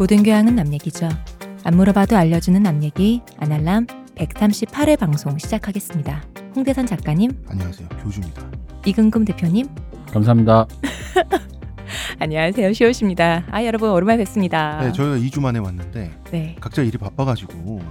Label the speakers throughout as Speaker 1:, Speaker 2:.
Speaker 1: 모든 교양은 남 얘기죠. 안 물어봐도 알려주는 남 얘기 아날람 138회 방송 시작하겠습니다. 홍대선 작가님,
Speaker 2: 안녕하세요. 교주입니다.
Speaker 1: 이근금 대표님,
Speaker 3: 감사합니다.
Speaker 1: 안녕하세요. 시옷입니다. 아 여러분 오랜만에 뵙습니다.
Speaker 2: 네, 저희가 2주 만에 왔는데
Speaker 1: 네.
Speaker 2: 각자 일이 바빠가지고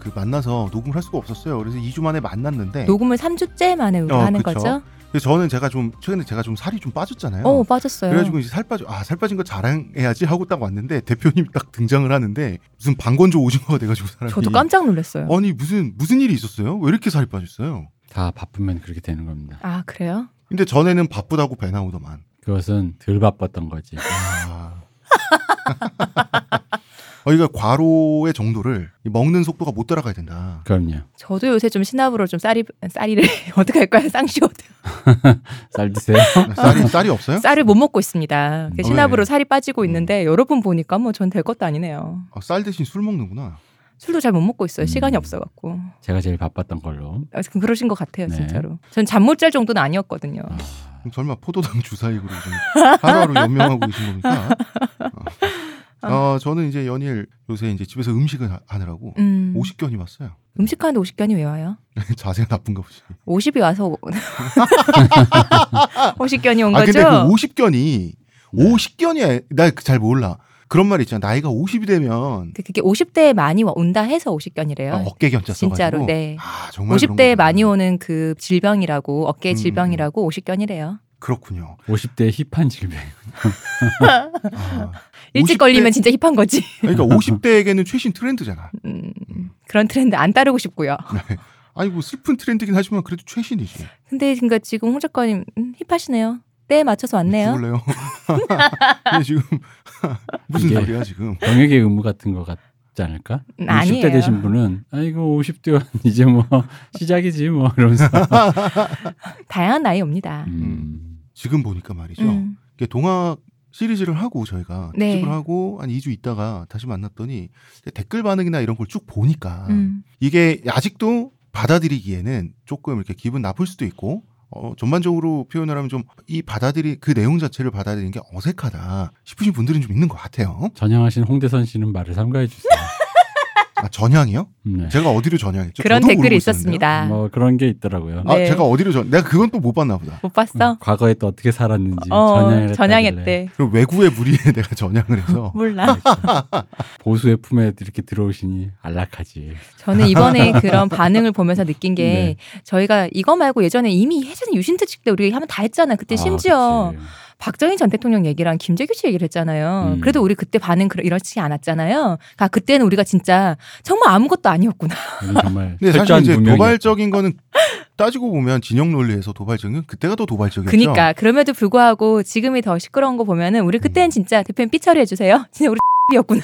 Speaker 2: 그 만나서 녹음을 할 수가 없었어요. 그래서 2주 만에 만났는데
Speaker 1: 녹음을 3주째 만에 우리
Speaker 2: 어,
Speaker 1: 하는
Speaker 2: 그쵸.
Speaker 1: 거죠?
Speaker 2: 그래서 저는 제가 좀 최근에 제가 좀 살이 좀 빠졌잖아요.
Speaker 1: 어 빠졌어요.
Speaker 2: 그래가지고 이제 살 빠져 아살 빠진 거 자랑해야지 하고 딱 왔는데 대표님이 딱 등장을 하는데 무슨 방건조 오징어가 돼가지고 사람이
Speaker 1: 저도 깜짝 놀랐어요.
Speaker 2: 아니 무슨 무슨 일이 있었어요? 왜 이렇게 살이 빠졌어요?
Speaker 3: 다 바쁘면 그렇게 되는 겁니다.
Speaker 1: 아 그래요?
Speaker 2: 근데 전에는 바쁘다고 배 나오더만.
Speaker 3: 그것은 덜 바빴던 거지.
Speaker 2: 아. 어, 이거 과로의 정도를 이 먹는 속도가 못 따라가야 된다.
Speaker 3: 그럼요.
Speaker 1: 저도 요새 좀 신압으로 좀 쌀이 쌀이를 어떻게 할 거야 쌍시옷
Speaker 3: 쌀 드세요.
Speaker 2: 쌀이 쌀이 없어요?
Speaker 1: 쌀을 못 먹고 있습니다.
Speaker 3: 음.
Speaker 1: 신압으로
Speaker 2: 왜?
Speaker 1: 살이 빠지고 있는데 여러분 보니까 뭐 전 될 것도 아니네요.
Speaker 2: 아, 쌀 대신 술 먹는구나.
Speaker 1: 술도 잘 못 먹고 있어요.
Speaker 3: 음.
Speaker 1: 시간이 없어갖고.
Speaker 3: 제가 제일 바빴던 걸로.
Speaker 1: 아, 그러신 것 같아요,
Speaker 3: 네.
Speaker 1: 진짜로. 전 잠 못 잘 정도는 아니었거든요.
Speaker 3: 아,
Speaker 2: 설마 포도당 주사익으로 좀 하루하루 연명하고 계신 겁니까? 어. 어, 저는 이제 연일 요새 이제 집에서 음식을 하- 하느라고
Speaker 1: 음.
Speaker 2: 50견이 왔어요.
Speaker 1: 음식하는데 50견이 왜 와요?
Speaker 2: 자세가 나쁜가 보지.
Speaker 1: 50이 와서 50견이
Speaker 2: 온아
Speaker 1: 거죠?
Speaker 2: 근데 그 50견이 50견이 나 잘 몰라. 그런 말 있잖아. 나이가 50이 되면
Speaker 1: 그- 그게 50대에 많이 와- 온다 해서 50견이래요.
Speaker 2: 아, 어깨 견자 써가지고.
Speaker 1: 진짜로, 네.
Speaker 2: 아 정말
Speaker 1: 50대에
Speaker 2: 그런
Speaker 1: 많이. 오는 그 질병이라고 어깨
Speaker 2: 음.
Speaker 1: 질병이라고 50견이래요.
Speaker 2: 그렇군요.
Speaker 3: 50대 힙한 질병.
Speaker 2: 아,
Speaker 1: 일찍
Speaker 2: 50대
Speaker 1: 걸리면 진짜 힙한 거지.
Speaker 2: 그러니까 50대에게는 최신 트렌드잖아.
Speaker 1: 음, 그런 트렌드 안 따르고 싶고요.
Speaker 2: 아니 뭐 슬픈 트렌드긴 하지만 그래도 최신이지.
Speaker 1: 근데 그러니까 지금 홍 작가님 음, 힙하시네요. 때에 맞춰서 왔네요.
Speaker 2: 죽을래요? 근데 지금 무슨 소리야 지금?
Speaker 3: 병역의 의무 같은 거 같지 않을까?
Speaker 1: 음, 아니에요.
Speaker 3: 60대 되신 분은 아이고 50대면 이제 뭐 시작이지 뭐 이러면서.
Speaker 1: 다양한 나이 옵니다.
Speaker 3: 음.
Speaker 2: 지금 보니까 말이죠.
Speaker 1: 음.
Speaker 2: 이게 동화 시리즈를 하고 저희가
Speaker 1: 네.
Speaker 2: 특집을 하고 한 2주 있다가 다시 만났더니 댓글 반응이나 이런 걸 쭉 보니까
Speaker 1: 음.
Speaker 2: 이게 아직도 받아들이기에는 조금 이렇게 기분 나쁠 수도 있고 어, 전반적으로 표현을 하면 좀 이 받아들이 그 내용 자체를 받아들이는 게 어색하다 싶으신 분들은 좀 있는 것 같아요.
Speaker 3: 전향하신 홍대선 씨는 말을 삼가해 주세요.
Speaker 2: 아, 전향이요?
Speaker 3: 네.
Speaker 2: 제가 어디로 전향했죠?
Speaker 1: 그런 댓글이. 있었습니다.
Speaker 3: 뭐 그런 게 있더라고요.
Speaker 2: 아,
Speaker 1: 네.
Speaker 2: 제가 어디로 전? 내가 그건 또 못 봤나 보다.
Speaker 1: 못 봤어?
Speaker 3: 음, 과거에 또 어떻게 살았는지
Speaker 1: 어,
Speaker 3: 전향을
Speaker 1: 전향했대.
Speaker 2: 그럼 외구의 무리에 내가 전향을 해서
Speaker 1: 몰라.
Speaker 3: 보수의 품에 이렇게 들어오시니 안락하지.
Speaker 1: 저는 이번에 그런 반응을 보면서 느낀 게
Speaker 3: 네.
Speaker 1: 저희가 이거 말고 예전에 이미 예전에 유신 특집 때 우리 한번 다 했잖아. 그때
Speaker 3: 아,
Speaker 1: 심지어
Speaker 3: 그치.
Speaker 1: 박정희 전 대통령 얘기랑 김재규 씨 얘기를 했잖아요.
Speaker 3: 음.
Speaker 1: 그래도 우리 그때 반응 이렇지 않았잖아요. 그러니까 그때는 우리가 진짜 정말 아무것도 아니었구나.
Speaker 3: 우리 정말
Speaker 2: 근데 사실 이제. 도발적인 거는 따지고 보면 진영 논리에서 도발적인 그때가 더 도발적이었죠.
Speaker 1: 그니까 그럼에도 불구하고 지금이 더 시끄러운 거 보면은 우리 그때는 진짜 대표님 삐처리 해 주세요. 진짜 우리 이었구나.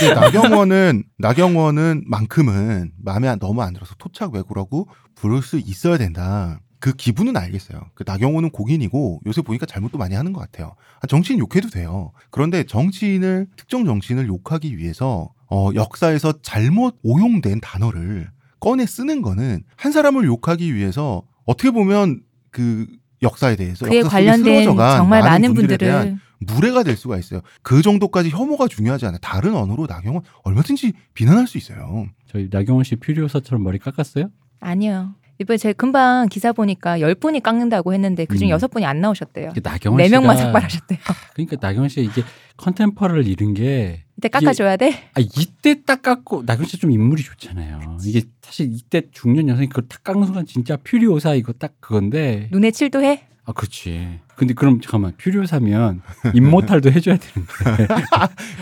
Speaker 2: 근데 나경원은 나경원은 만큼은 마음에 안- 너무 안 들어서 토착 왜구라고 부를 수 있어야 된다. 그 기분은 알겠어요. 그 나경원은 공인이고 요새 보니까 잘못도 많이 하는 것 같아요. 아, 정치인 욕해도 돼요. 그런데 정치인을 특정 정치인을 욕하기 위해서 어, 역사에서 잘못 오용된 단어를 꺼내 쓰는 거는 한 사람을 욕하기 위해서 어떻게 보면 그 역사에 대해서
Speaker 1: 그에
Speaker 2: 역사
Speaker 1: 관련된
Speaker 2: 쓰러져간
Speaker 1: 정말 많은
Speaker 2: 분들에
Speaker 1: 분들을
Speaker 2: 대한 무례가 될 수가 있어요. 그 정도까지 혐오가 중요하지 않아요. 다른 언어로 나경원 얼마든지 비난할 수 있어요.
Speaker 3: 저희 나경원 씨 퓨리오사처럼 머리 깎았어요?
Speaker 1: 아니요. 이번에 제가 금방 기사 보니까 열 분이 깎는다고 했는데 그중
Speaker 3: 음.
Speaker 1: 여섯 분이 안 나오셨대요.
Speaker 3: 이게 나경원
Speaker 1: 네
Speaker 3: 씨가
Speaker 1: 명만 삭발하셨대요.
Speaker 3: 그러니까 나경원 씨가 이게 큰 템포를 잃은 게
Speaker 1: 이때 깎아줘야 돼?
Speaker 3: 아, 이때 딱 깎고 나경원 씨 좀 인물이 좋잖아요. 이게 사실 이때 중년 여성이 그걸 딱 깎는 순간 진짜 퓨리오사 이거 딱 그건데
Speaker 1: 눈에 칠도 해?
Speaker 3: 아 그렇지. 근데 그럼 잠깐만 퓨리오사면 임모탈도 해줘야 되는데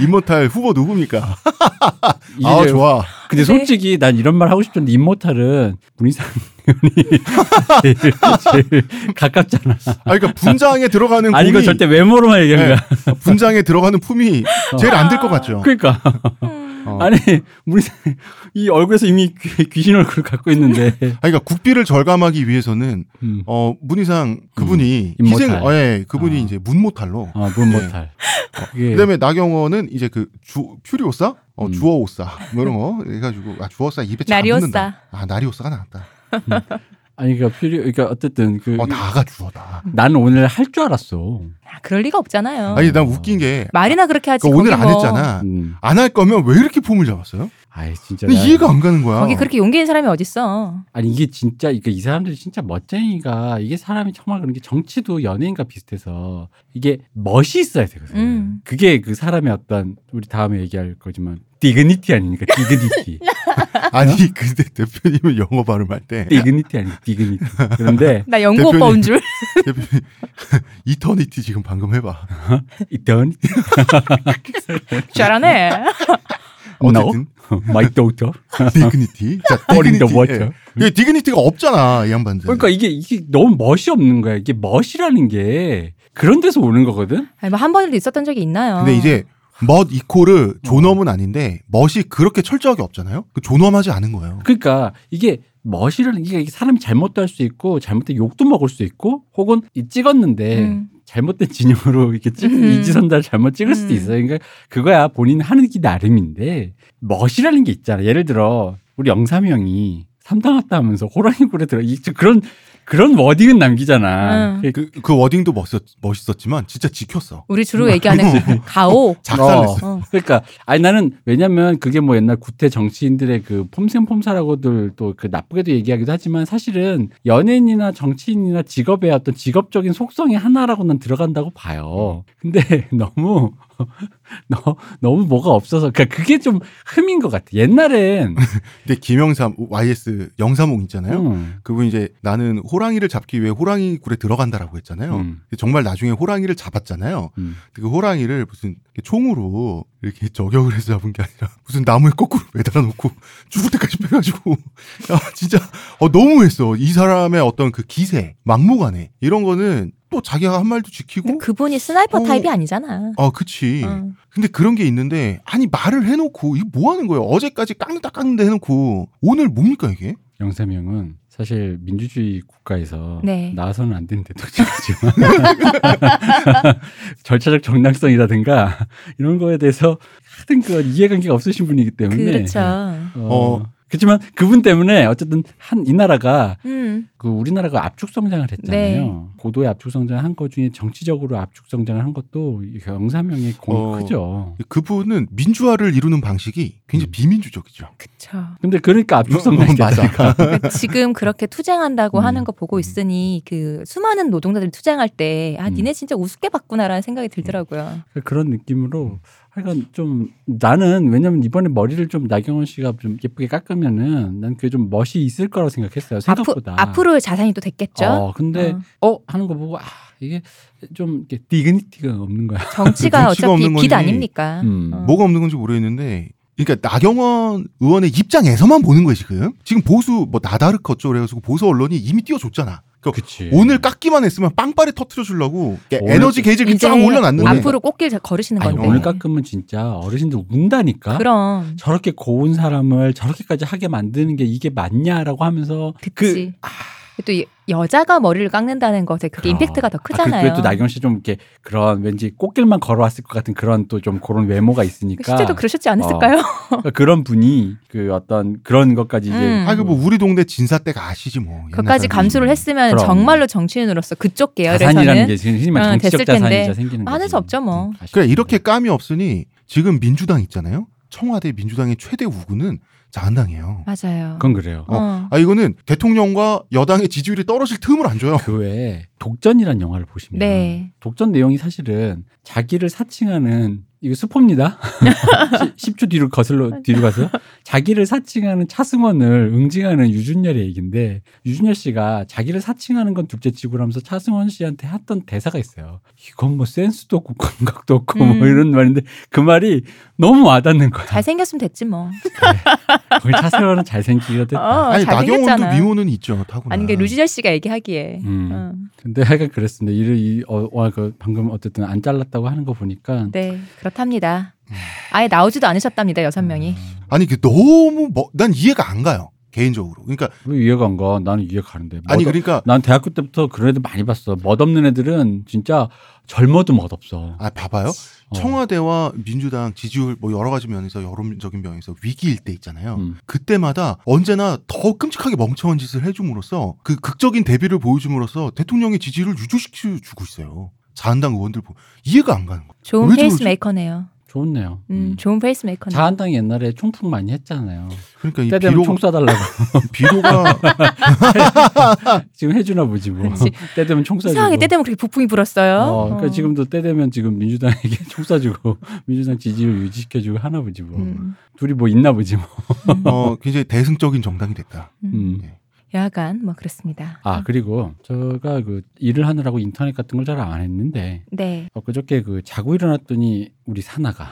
Speaker 2: 이모탈 후보 누굽니까?
Speaker 3: 이게
Speaker 2: 아 좋아.
Speaker 3: 근데
Speaker 1: 네.
Speaker 3: 솔직히 난 이런 말 하고 싶던데 임모탈은 문희상 의원이 제일, 제일 가깝잖아.
Speaker 2: 아 그러니까 분장에 들어가는
Speaker 3: 아니 이거 절대 외모로만 얘기한
Speaker 2: 네.
Speaker 3: 거야.
Speaker 2: 분장에 들어가는 품이 제일 안 될 것 같죠.
Speaker 3: 그러니까
Speaker 1: 음.
Speaker 2: 어.
Speaker 3: 아니 문희상 이 얼굴에서 이미 귀, 귀신 얼굴을 갖고 있는데
Speaker 2: 아니, 그러니까 국비를 절감하기 위해서는
Speaker 3: 음.
Speaker 2: 어 문희상 그분이
Speaker 3: 음,
Speaker 2: 희생. 어, 예, 그분이
Speaker 3: 아.
Speaker 2: 이제 문모탈로.
Speaker 3: 아 문모탈. 그게
Speaker 2: 그다음에 나경원은 이제 그 주 퓨리오사, 어
Speaker 3: 음.
Speaker 2: 주어오사 뭐 이런 거 해가지고 아 주어오사 입에 잘안
Speaker 1: 나리오사.
Speaker 2: 붙는다. 아 나리오사가 나왔다.
Speaker 3: 아니 그러니까 필요 그러니까 어쨌든 그
Speaker 2: 어, 다가 주어 다.
Speaker 3: 나는 오늘 할 줄 알았어.
Speaker 1: 아, 그럴 리가 없잖아요.
Speaker 2: 아니 난 웃긴 게
Speaker 1: 말이나 그렇게 하지.
Speaker 2: 그러니까 오늘 안
Speaker 1: 뭐-
Speaker 2: 했잖아.
Speaker 3: 음.
Speaker 2: 안할 거면 왜 이렇게 폼을 잡았어요?
Speaker 3: 아이 진짜 나-
Speaker 2: 이해가 안 가는 거야.
Speaker 1: 거기 그렇게 용기 있는 사람이 어딨어.
Speaker 3: 아니 이게 진짜 이게 이 사람들이 진짜 멋쟁이가 이게 사람이 정말 그런 게 정치도 연예인과 비슷해서 이게 멋이 있어야 되거든.
Speaker 1: 음.
Speaker 3: 그게 그 사람의 어떤 우리 다음에 얘기할 거지만 디그니티 아닙니까? 디그니티.
Speaker 2: 아니 근데 대표님은 영어 발음할 때
Speaker 3: 디그니티 아니까 디그니티. 그런데
Speaker 1: 나
Speaker 2: 대표님.
Speaker 1: 오빠 온 줄.
Speaker 2: 대표님 이터니티 지금 방금 해봐.
Speaker 3: 이던
Speaker 1: 잘하네.
Speaker 2: 어쨌든
Speaker 3: 마이 도터
Speaker 2: 디그니티. 자
Speaker 3: 어린 더
Speaker 2: 디그니티.
Speaker 3: 워터.
Speaker 2: 예. 이게 디그니티가 없잖아 이 양반들.
Speaker 3: 그러니까 이게 이게 너무 멋이 없는 거야. 이게 멋이라는 게 그런 데서 오는 거거든.
Speaker 1: 아니, 뭐 한 번이라도 있었던 적이 있나요?
Speaker 2: 근데 이제 멋 이코르 존엄은 아닌데 멋이 그렇게 철저하게 없잖아요. 그 존엄하지 않은 거예요.
Speaker 3: 그러니까 이게 멋이라는 게 사람이 잘못도 할 수 있고 잘못된 욕도 먹을 수 있고 혹은 이 찍었는데
Speaker 1: 음.
Speaker 3: 잘못된 진영으로 이렇게 찍
Speaker 1: 음.
Speaker 3: 이지선다를 잘못 찍을 수도
Speaker 1: 음.
Speaker 3: 있어요. 그러니까 그거야 본인 하는 게 나름인데 멋이라는 게 있잖아. 예를 들어 우리 영삼이 형이 삼당 왔다 하면서 호랑이 굴에 들어 이 그런 그런 워딩은 남기잖아.
Speaker 1: 응.
Speaker 2: 그, 그 워딩도 멋있었, 멋있었지만 진짜 지켰어.
Speaker 1: 우리 주로 얘기하는 가오.
Speaker 2: 작살냈어.
Speaker 1: 어.
Speaker 3: 그러니까 아니 나는 왜냐면 그게 뭐 옛날 구태 정치인들의 그 폼생폼사라고들 또 그 나쁘게도 얘기하기도 하지만 사실은 연예인이나 정치인이나 직업의 어떤 직업적인 속성의 하나라고 난 들어간다고 봐요. 근데 너무 너, 너무 뭐가 없어서 그러니까 그게 좀 흠인 것 같아. 옛날엔
Speaker 2: 근데 김영삼 YS 영삼홍 있잖아요.
Speaker 3: 음,
Speaker 2: 그분 이제 나는 호랑이를 잡기 위해 호랑이 굴에 들어간다라고 했잖아요.
Speaker 3: 음,
Speaker 2: 정말 나중에 호랑이를 잡았잖아요.
Speaker 3: 음.
Speaker 2: 그 호랑이를 무슨 총으로 이렇게 저격을 해서 잡은 게 아니라 무슨 나무에 거꾸로 매달아 놓고 죽을 때까지 패가지고 야 진짜 어, 너무했어. 이 사람의 어떤 그 기세, 막무가내 이런 거는 또 자기가 한 말도 지키고
Speaker 1: 그분이 sniper
Speaker 2: 어.
Speaker 1: 타입이 아니잖아.
Speaker 2: 어 그치.
Speaker 1: 어.
Speaker 2: 근데 그런 게 있는데 아니 말을 해놓고 이게 뭐 하는 거예요? 어제까지 깎는다 깎는다 해놓고 오늘 뭡니까 이게?
Speaker 3: 형은 사실 민주주의 국가에서
Speaker 1: 네.
Speaker 3: 나와서는 안 되는 대통령이지만 절차적 정당성이라든가 이런 거에 대해서 하여튼 그 이해관계가 없으신 분이기 때문에
Speaker 1: 그렇죠.
Speaker 3: 어,
Speaker 2: 어.
Speaker 3: 그렇지만 그분 때문에 어쨌든 한 이 나라가
Speaker 1: 음.
Speaker 3: 그 우리나라가 압축 성장을 했잖아요.
Speaker 1: 네.
Speaker 3: 고도의 압축 성장을 한것 중에 정치적으로 압축 성장을 한 것도 영삼형의 공이
Speaker 2: 어.
Speaker 3: 크죠.
Speaker 2: 그분은 민주화를 이루는 방식이 굉장히
Speaker 3: 음.
Speaker 2: 비민주적이죠.
Speaker 1: 그쵸.
Speaker 3: 근데 그러니까 압축
Speaker 2: 어,
Speaker 3: 성장이
Speaker 2: 맞아.
Speaker 3: 되니까.
Speaker 1: 그 지금 그렇게 투쟁한다고
Speaker 3: 음.
Speaker 1: 하는 거 보고 있으니 그 수많은 노동자들이 투쟁할 때아
Speaker 3: 음.
Speaker 1: 니네 진짜 우습게 봤구나라는 생각이 들더라고요.
Speaker 3: 그런 느낌으로 하여간 좀 나는 왜냐면 이번에 머리를 좀 나경원 씨가 좀 예쁘게 깎으면은 난 그게 좀 멋이 있을 거라고 생각했어요.
Speaker 1: 앞으,
Speaker 3: 생각보다.
Speaker 1: 앞으로의 자산이 또 됐겠죠.
Speaker 3: 어, 근데
Speaker 1: 어.
Speaker 3: 어. 하는 거 보고 아 이게 좀 이렇게 디그니티가 없는 거야.
Speaker 1: 정치가 어차피
Speaker 2: 없는
Speaker 1: 빛 아닙니까?
Speaker 3: 음.
Speaker 1: 어.
Speaker 2: 뭐가 없는 건지 모르겠는데 그러니까 나경원 의원의 입장에서만 보는 거예요 지금. 지금 보수 뭐 나다르크 어쩌고 그래가지고 보수 언론이 이미 띄워줬잖아. 그러니까
Speaker 3: 그치.
Speaker 2: 오늘 깎기만 했으면 빵빠레 터트려 주려고 에너지 게이지를 쫙 올려놨는데
Speaker 1: 앞으로 꽃길 걸으시는
Speaker 3: 아니,
Speaker 1: 건데.
Speaker 3: 오늘 깎으면 진짜 어르신들 운다니까.
Speaker 1: 그럼
Speaker 3: 저렇게 고운 사람을 저렇게까지 하게 만드는 게 이게 맞냐라고 하면서 그
Speaker 1: 그치. 또 여- 여자가 머리를 깎는다는 것에 그게
Speaker 3: 그럼.
Speaker 1: 임팩트가 더
Speaker 3: 아, 그-
Speaker 1: 크잖아요.
Speaker 3: 그래도 나경 씨 좀 이렇게 그런 왠지 꽃길만 걸어왔을 것 같은 그런 또 좀 그런 외모가 있으니까
Speaker 1: 실제도 그러셨지 않았을까요?
Speaker 3: 그러니까 그런 분이 그 어떤 그런 것까지 이제
Speaker 1: 음.
Speaker 2: 아그 뭐 우리 동네 진사 때가 아시지 뭐.
Speaker 1: 그까지. 감수를 했으면
Speaker 3: 그럼.
Speaker 1: 정말로 정치인으로서 그쪽 계열에서는
Speaker 3: 게 흔히 말
Speaker 1: 어,
Speaker 3: 정치적
Speaker 1: 됐을 텐데. 하늘 수 없죠, 뭐.
Speaker 2: 그래 이렇게 감이 없으니 지금 민주당 있잖아요. 청와대 민주당의 최대 우군은 자한당이에요.
Speaker 1: 맞아요.
Speaker 3: 그건 그래요.
Speaker 1: 어.
Speaker 2: 아 이거는 대통령과 여당의 지지율이 떨어질 틈을 안 줘요.
Speaker 3: 그 외에 독전이라는 영화를 보시면
Speaker 1: 네.
Speaker 3: 독전 내용이 사실은 자기를 사칭하는 이거 스포입니다. 10초 뒤로 거슬러 뒤로 가서 자기를 사칭하는 차승원을 응징하는 유준열의 얘기인데 유준열 씨가 자기를 사칭하는 건 둘째치고 하면서 차승원 씨한테 했던 대사가 있어요. 이건 뭐 센스도 없고 감각도 없고
Speaker 1: 음.
Speaker 3: 뭐 이런 말인데 그 말이 너무 와닿는 거야.
Speaker 1: 잘생겼으면 됐지 뭐.
Speaker 3: 거기 차승원은 잘생기기도 됐다.
Speaker 1: 어,
Speaker 2: 아니 나경원도. 미모는 있죠. 타고나.
Speaker 1: 아니 게 루지열 씨가 얘기하기에.
Speaker 3: 음.
Speaker 1: 어.
Speaker 3: 근데 하여간 그랬습니다. 이를 이, 어, 와, 그 방금 어쨌든 안 잘랐다고 하는 거 보니까
Speaker 1: 네, 그렇 답니다. 아예 나오지도 않으셨답니다 여섯 명이.
Speaker 2: 아니 그 너무 뭐, 난 이해가 안 가요. 개인적으로. 그러니까
Speaker 3: 왜 이해가 안 가? 나는 이해 가는데.
Speaker 2: 아니
Speaker 3: 멋-
Speaker 2: 그러니까
Speaker 3: 난 대학교 때부터 그런 애들 많이 봤어. 멋없는 애들은 진짜 젊어도 멋없어.
Speaker 2: 아 봐봐요.
Speaker 3: 어.
Speaker 2: 청와대와 민주당 지지율 뭐 여러 가지 면에서 여론적인 면에서 위기일 때 있잖아요.
Speaker 3: 음.
Speaker 2: 그때마다 언제나 더 끔찍하게 멍청한 짓을 해줌으로써 그 극적인 대비를 보여줌으로써 대통령의 지지를 유지시켜 주고 있어요. 자한당 의원들 보 이해가 안 가는 거예요.
Speaker 1: 좋은
Speaker 2: 왜
Speaker 1: 페이스? 메이커네요.
Speaker 3: 좋네요.
Speaker 1: 음,
Speaker 3: 음.
Speaker 1: 좋은 페이스 메이커네.
Speaker 3: 자한당이 옛날에 총풍 많이 했잖아요.
Speaker 2: 그러니까
Speaker 3: 이때 되면 총
Speaker 2: 비로,
Speaker 3: 쏴달라고.
Speaker 2: 비로가
Speaker 3: 지금 해주나 보지 뭐.
Speaker 1: 그치.
Speaker 3: 때 되면 총 쏴주고.
Speaker 1: 이상하게 때 되면 그렇게 북풍이 불었어요.
Speaker 3: 어, 그러니까
Speaker 1: 어.
Speaker 3: 지금도 때 되면 지금 민주당에게 총 쏴주고 민주당 지지율 유지시켜주고 하나 보지 뭐.
Speaker 1: 음,
Speaker 3: 둘이 뭐 있나 보지 뭐.
Speaker 1: 음,
Speaker 2: 어, 굉장히 대승적인 정당이 됐다.
Speaker 1: 음.
Speaker 3: 음.
Speaker 2: 네.
Speaker 1: 여하간 뭐 그렇습니다.
Speaker 3: 아 그리고 제가 그 일을 하느라고 인터넷 같은 걸 잘 안 했는데
Speaker 1: 네,
Speaker 3: 어, 그저께 그 자고 일어났더니 우리 사나가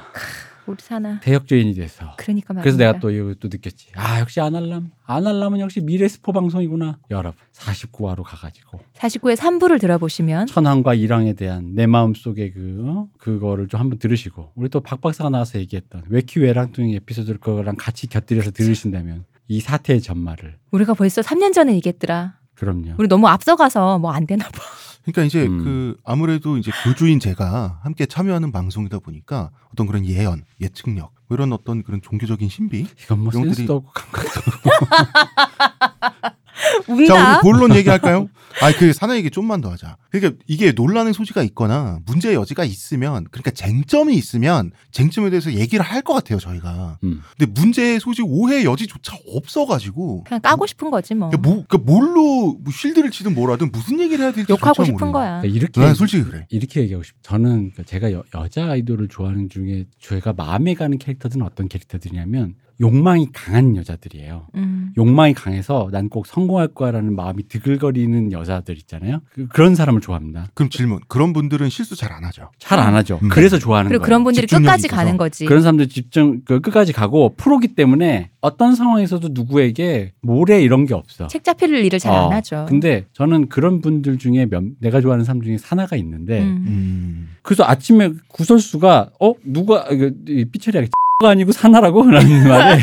Speaker 1: 우리 사나.
Speaker 3: 대역죄인이 돼서
Speaker 1: 그러니까 말입니다.
Speaker 3: 그래서 내가 또 이거 또 느꼈지. 아 역시 아날람. 아날람은 역시 미래 스포 방송이구나. 여러분 49화로 가가지고
Speaker 1: 49의 3부를 들어보시면
Speaker 3: 천황과 일왕에 대한 내 마음 속의 그 어? 그거를 좀 한번 들으시고 우리 또 박 박사가 나와서 얘기했던 외키 외랑뚱 에피소드를 그거랑 같이 곁들여서 들으신다면 이 사태의 전말을
Speaker 1: 우리가 벌써 3년 전에 얘기했더라.
Speaker 3: 그럼요.
Speaker 1: 우리 너무 앞서가서 뭐 안 되나 봐.
Speaker 2: 그러니까 이제
Speaker 3: 음.
Speaker 2: 그 아무래도 이제 교주인 제가 함께 참여하는 방송이다 보니까 어떤 그런 예언, 예측력 뭐 이런 어떤 그런 종교적인 신비.
Speaker 3: 이건 뭐
Speaker 2: 이런
Speaker 3: 센스도 없고 감각도
Speaker 2: 자? 우리 본론 얘기할까요? 아, 그 사나 얘기 좀만 더 하자. 그러니까 이게 논란의 소지가 있거나 문제의 여지가 있으면, 그러니까 쟁점이 있으면 쟁점에 대해서 얘기를 할 것 같아요, 저희가.
Speaker 3: 음.
Speaker 2: 근데 문제의 소지, 오해의 여지조차 없어가지고.
Speaker 1: 그냥 까고 싶은 거지 뭐.
Speaker 2: 그러니까, 뭐, 그러니까 뭘로 뭐 쉴드를 치든 뭐라든 무슨 얘기를 해야 될지
Speaker 1: 욕하고 싶은
Speaker 2: 모르는
Speaker 1: 거야.
Speaker 3: 그러니까 이렇게
Speaker 2: 난 솔직히 그래.
Speaker 3: 이렇게 얘기하고 싶어. 저는 그러니까 제가 여, 여자 아이돌을 좋아하는 중에 제가 마음에 가는 캐릭터들은 어떤 캐릭터들이냐면 욕망이 강한 여자들이에요.
Speaker 1: 음.
Speaker 3: 욕망이 강해서 난 꼭 성공할 거야라는 마음이 드글거리는 여자들 있잖아요. 그, 런 사람을 좋아합니다.
Speaker 2: 그럼 질문. 그런 분들은 실수 잘 안 하죠.
Speaker 3: 잘 안 하죠.
Speaker 2: 음.
Speaker 3: 그래서 좋아하는
Speaker 1: 그리고
Speaker 3: 거예요.
Speaker 1: 그런 분들이 끝까지
Speaker 2: 있어서.
Speaker 1: 가는 거지.
Speaker 3: 그런 사람들 집중 그 끝까지 가고 프로기 때문에 어떤 상황에서도 누구에게 모래 이런 게 없어.
Speaker 1: 책 잡힐 일을 잘안
Speaker 3: 어,
Speaker 1: 하죠.
Speaker 3: 근데 저는 그런 분들 중에 몇, 내가 좋아하는 사람 중에 사나가 있는데
Speaker 1: 음.
Speaker 2: 음.
Speaker 3: 그래서 아침에 구설수가 어 누가 이거 이 삐처리하게 가 아니고 사나라고 라는 말에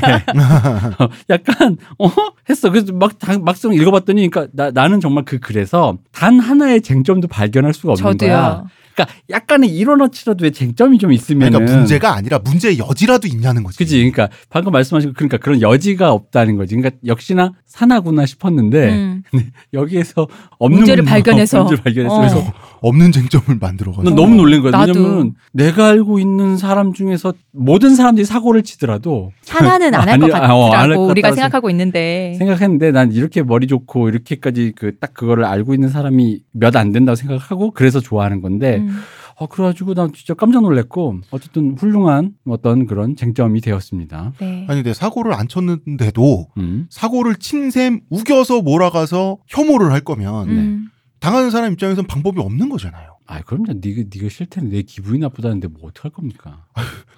Speaker 3: 어, 약간 어 했어 그래서 막 다- 막상 읽어봤더니 그러니까 나, 나는 정말 그 글에서 단 하나의 쟁점도 발견할 수가 없는
Speaker 1: 저도요.
Speaker 3: 거야. 그러니까 약간의 일원어치라도 왜 쟁점이 좀 있으면
Speaker 2: 그러니까 문제가 아니라 문제의 여지라도 있냐는 거지.
Speaker 3: 그지 그러니까 방금 말씀하신 거 그러니까 그런 여지가 없다는 거지. 그러니까 역시나 사나구나 싶었는데
Speaker 1: 음.
Speaker 3: 여기에서 없는
Speaker 1: 문제를
Speaker 3: 문제-
Speaker 1: 발견해서.
Speaker 3: 문제를 발견해서
Speaker 1: 어.
Speaker 3: 그래서
Speaker 2: 없는 쟁점을 만들어가지고.
Speaker 3: 난 너무 놀란 거야.
Speaker 1: 나도.
Speaker 3: 왜냐면 내가 알고 있는 사람 중에서 모든 사람들이 사고를 치더라도
Speaker 1: 하나는 안 할것
Speaker 3: 아니, 아, 어, 안할
Speaker 1: 같더라고
Speaker 3: 것
Speaker 1: 우리가
Speaker 3: 같다고
Speaker 1: 생각하고 있는데.
Speaker 3: 생각했는데 난 이렇게 머리 좋고 이렇게까지 그 딱 그거를 알고 있는 사람이 몇 안 된다고 생각하고 그래서 좋아하는 건데
Speaker 1: 음.
Speaker 3: 어 그래가지고 난 진짜 깜짝 놀랐고 어쨌든 훌륭한 어떤 그런 쟁점이 되었습니다.
Speaker 1: 네.
Speaker 2: 아니, 근데 사고를 안 쳤는데도
Speaker 3: 음.
Speaker 2: 사고를 친 셈 우겨서 몰아가서 혐오를 할 거면
Speaker 1: 음.
Speaker 2: 당하는 사람 입장에선 방법이 없는 거잖아요.
Speaker 3: 아 그럼요. 네가 네가 싫다는 내 기분이 나쁘다는데 뭐 어떡할 겁니까?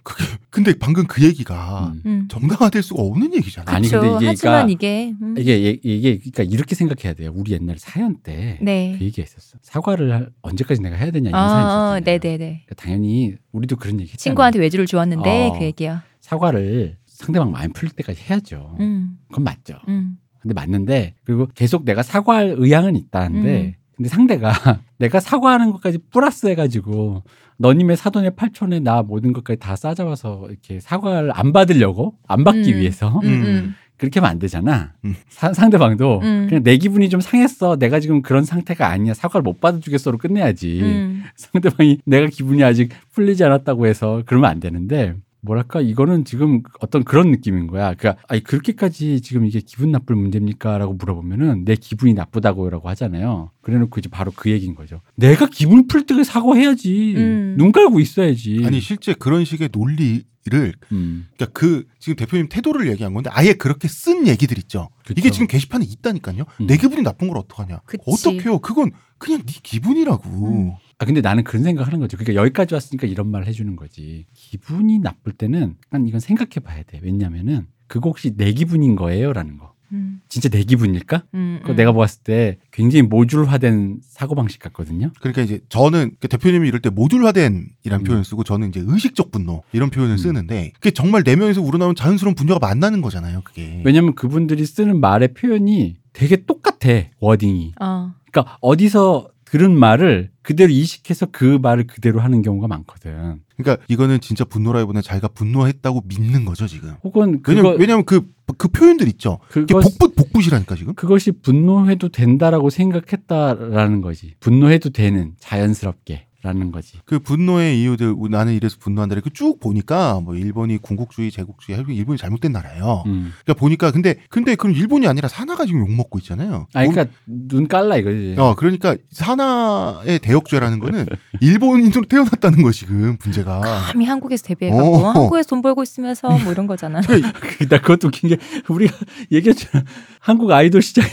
Speaker 2: 그게 근데 방금 그 얘기가
Speaker 3: 음.
Speaker 1: 음.
Speaker 2: 정당화될 수가 없는 얘기잖아요.
Speaker 3: 아니. 근데 이게
Speaker 1: 하지만
Speaker 3: 그러니까
Speaker 1: 이게 음.
Speaker 3: 이게 이게 그러니까 이렇게 생각해야 돼요. 우리 옛날 사연 때그
Speaker 1: 네.
Speaker 3: 얘기했었어. 사과를 할- 언제까지 내가 해야 되냐 이런
Speaker 1: 어,
Speaker 3: 사연
Speaker 1: 어,
Speaker 3: 있었잖아요.
Speaker 1: 네 네네.
Speaker 3: 그러니까 당연히 우리도 그런 얘기 했잖아요.
Speaker 1: 친구한테 외주를 주었는데
Speaker 3: 어.
Speaker 1: 그 얘기요.
Speaker 3: 사과를 상대방 마음 풀릴 때까지 해야죠.
Speaker 1: 음.
Speaker 3: 그건 맞죠.
Speaker 1: 음.
Speaker 3: 근데 맞는데 그리고 계속 내가 사과할 의향은 있다는데
Speaker 1: 음.
Speaker 3: 근데 상대가 내가 사과하는 것까지 플러스 해가지고 너님의 사돈의 팔촌에 나 모든 것까지 다 싸잡아서 이렇게 사과를 안 받으려고 안 받기
Speaker 1: 음.
Speaker 3: 위해서
Speaker 1: 음. 음.
Speaker 3: 그렇게 하면 안 되잖아.
Speaker 2: 음.
Speaker 3: 사- 상대방도
Speaker 1: 음.
Speaker 3: 그냥 내 기분이 좀 상했어. 내가 지금 그런 상태가 아니야. 사과를 못 받아주겠어로 끝내야지.
Speaker 1: 음.
Speaker 3: 상대방이 내가 기분이 아직 풀리지 않았다고 해서 그러면 안 되는데 뭐랄까 이거는 지금 어떤 그런 느낌인 거야. 그러니까 아니 그렇게까지 지금 이게 기분 나쁠 문제입니까라고 물어보면은 내 기분이 나쁘다고라고 하잖아요. 그래놓고 이제 바로 그 얘기인 거죠. 내가 기분 풀때 사과해야지.
Speaker 1: 음.
Speaker 3: 눈 깔고 있어야지.
Speaker 2: 아니 실제 그런 식의 논리 를
Speaker 3: 음,
Speaker 2: 그러니까 그 지금 대표님 태도를 얘기한 건데 아예 그렇게 쓴 얘기들 있죠.
Speaker 3: 그쵸.
Speaker 2: 이게 지금 게시판에 있다니까요.
Speaker 3: 음.
Speaker 2: 내 기분이 나쁜 걸 어떡하냐?
Speaker 1: 그치.
Speaker 2: 어떡해요? 그건 그냥 네 기분이라고.
Speaker 1: 음.
Speaker 3: 아 근데 나는 그런 생각 하는 거죠. 그러니까 여기까지 왔으니까 이런 말을 해주는 거지. 기분이 나쁠 때는 약간 이건 생각해 봐야 돼. 왜냐면은 그거 혹시 내 기분인 거예요라는 거.
Speaker 1: 음,
Speaker 3: 진짜 내 기분일까?
Speaker 1: 음,
Speaker 3: 그거
Speaker 1: 음.
Speaker 3: 내가 봤을 때 굉장히 모듈화된 사고 방식 같거든요.
Speaker 2: 그러니까 이제 저는 그 대표님이 이럴 때 모듈화된이라는
Speaker 3: 음.
Speaker 2: 표현을 쓰고 저는 이제 의식적 분노 이런 표현을
Speaker 3: 음.
Speaker 2: 쓰는데 그게 정말 내면에서 우러나오는 자연스러운 분노가 만나는 거잖아요. 그게.
Speaker 3: 왜냐면 그분들이 쓰는 말의 표현이 되게 똑같아 워딩이.
Speaker 1: 어,
Speaker 3: 그러니까 어디서 들은 말을 그대로 이식해서 그 말을 그대로 하는 경우가 많거든.
Speaker 2: 그러니까 이거는 진짜 분노라기보다는 자기가 분노했다고 믿는 거죠 지금.
Speaker 3: 혹은
Speaker 2: 왜냐면 왜냐면 그 그 표현들 있죠.
Speaker 3: 그것
Speaker 2: 복붙 복붙이라니까 지금.
Speaker 3: 그것이 분노해도 된다라고 생각했다라는 거지. 분노해도 되는 자연스럽게 라는 거지.
Speaker 2: 그 분노의 이유들 나는 이래서 분노한다 이렇게 쭉 보니까 뭐 일본이 군국주의 제국주의 일본이 잘못된 나라예요.
Speaker 3: 음.
Speaker 2: 그러니까 보니까 근데 근데 그럼 일본이 아니라 사나가 지금 욕 먹고 있잖아요.
Speaker 3: 아, 그러니까 눈 깔라 이거지.
Speaker 2: 어 그러니까 사나의 대역죄라는 거는 일본인으로 태어났다는 거 지금 문제가.
Speaker 1: 감히 한국에서 데뷔해갖고
Speaker 2: 어.
Speaker 1: 한국에서 돈 벌고 있으면서 뭐 이런 거잖아.
Speaker 3: 나 그것도 웃긴 게 우리가 얘기했잖아. 한국 아이돌 시장의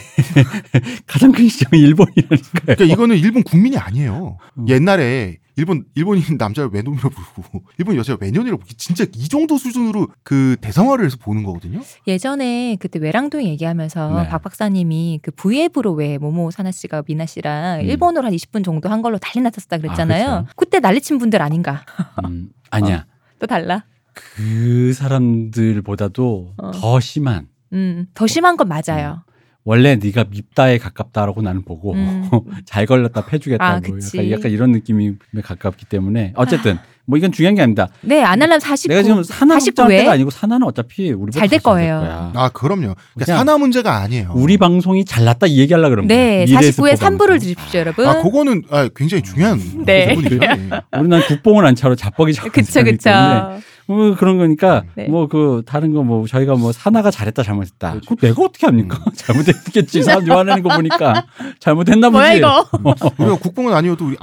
Speaker 3: 가장 큰 시장이 일본이라니까요.
Speaker 2: 그러니까 이거는 일본 국민이 아니에요.
Speaker 3: 음.
Speaker 2: 옛날에 일본 일본인 남자를 외놈이라고 부르고 일본 여자를 외년이라고 부르고 진짜 이 정도 수준으로 그 대상화를 해서 보는 거거든요.
Speaker 1: 예전에 그때 외랑동 얘기하면서
Speaker 3: 네.
Speaker 1: 박 박사님이 그 V앱으로 왜 모모 사나 씨가 미나 씨랑
Speaker 3: 음.
Speaker 1: 일본어로 한 20분 정도 한 걸로 난리 났었다 그랬잖아요.
Speaker 3: 아, 그렇죠.
Speaker 1: 그때 난리친 분들 아닌가?
Speaker 3: 음, 아니야.
Speaker 1: 또 달라.
Speaker 3: 그 사람들보다도
Speaker 1: 어.
Speaker 3: 더 심한.
Speaker 1: 음, 더 심한 건 맞아요.
Speaker 3: 원래 네가 밉다에 가깝다라고 나는 보고
Speaker 1: 음.
Speaker 3: 잘 걸렸다 패주겠다고
Speaker 1: 아,
Speaker 3: 약간,
Speaker 1: 그치.
Speaker 3: 약간 이런 느낌이 가깝기 때문에 어쨌든 뭐 이건 중요한 게 아닙니다.
Speaker 1: 네, 아날람 49.
Speaker 3: 내가 지금 사나 걱정할
Speaker 1: 49회
Speaker 3: 때가 아니고 사나는 어차피 우리
Speaker 1: 잘 될 거예요.
Speaker 2: 아 그럼요. 그러니까 사나 문제가 아니에요.
Speaker 3: 우리 방송이 잘났다 이 얘기하려고 그러는
Speaker 1: 네,
Speaker 3: 거야. 미래
Speaker 1: 49회
Speaker 3: 스포
Speaker 1: 3부를
Speaker 3: 방송.
Speaker 1: 드십시오, 여러분.
Speaker 2: 아 그거는 아, 굉장히 중요한
Speaker 1: 네.
Speaker 2: 부분이죠. 네.
Speaker 3: 우리 난 국뽕을 안 차로 자뻑이 자꾸
Speaker 1: 그쵸,
Speaker 3: 있기
Speaker 1: 그쵸.
Speaker 3: 때문에 뭐 그런 거니까
Speaker 1: 네.
Speaker 3: 뭐그 다른 거 뭐 저희가 뭐 사나가 잘했다 잘못했다.
Speaker 2: 그렇지.
Speaker 3: 그거 내가 어떻게 합니까? 잘못했겠지. 사람 좋아하는 거 보니까 잘못했나 보지.
Speaker 1: 뭐야, 이거?
Speaker 2: 우리가 국뽕은 아니어도 우리.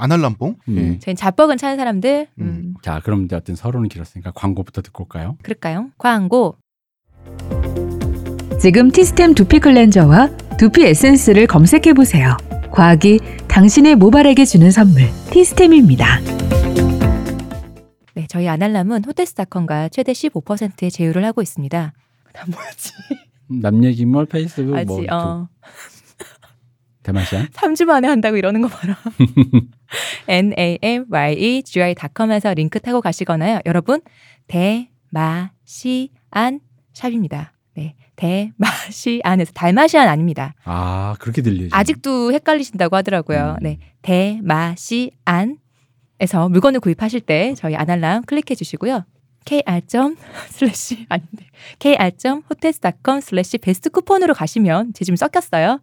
Speaker 3: 음.
Speaker 2: 예.
Speaker 1: 저희는 자뻑은 차는 사람들. 음,
Speaker 2: 음.
Speaker 3: 자, 그럼 이제 어떤 서론은 길었으니까 광고부터 듣고 올까요?
Speaker 1: 그럴까요? 광고.
Speaker 4: 지금 티스템 두피 클렌저와 두피 에센스를 검색해 보세요. 과학이 당신의 모발에게 주는 선물 티스템입니다.
Speaker 1: 네, 저희 아날람은 호텔스닷컴과 최대 15%의 제휴를 하고 있습니다. 나 뭐였지?
Speaker 3: 남 얘기몰 페이스북
Speaker 1: 아직
Speaker 3: 뭐
Speaker 1: 어,
Speaker 3: 대마시안
Speaker 1: 3주 만에 한다고 이러는 거 봐라. n a m y e g i 닷컴에서 링크 타고 가시거나요. 여러분 대마시안 shop입니다. 네, 대마시안에서 달마시안 아닙니다.
Speaker 3: 아 그렇게 들리죠.
Speaker 1: 아직도 헷갈리신다고 하더라고요.
Speaker 3: 음.
Speaker 1: 네, 대마시안 에서 물건을 구입하실 때 저희 아날람 클릭해 주시고요. kr slash 아닌데 kr 호텔스닷컴 slash best coupon으로 가시면 제 지금 섞였어요.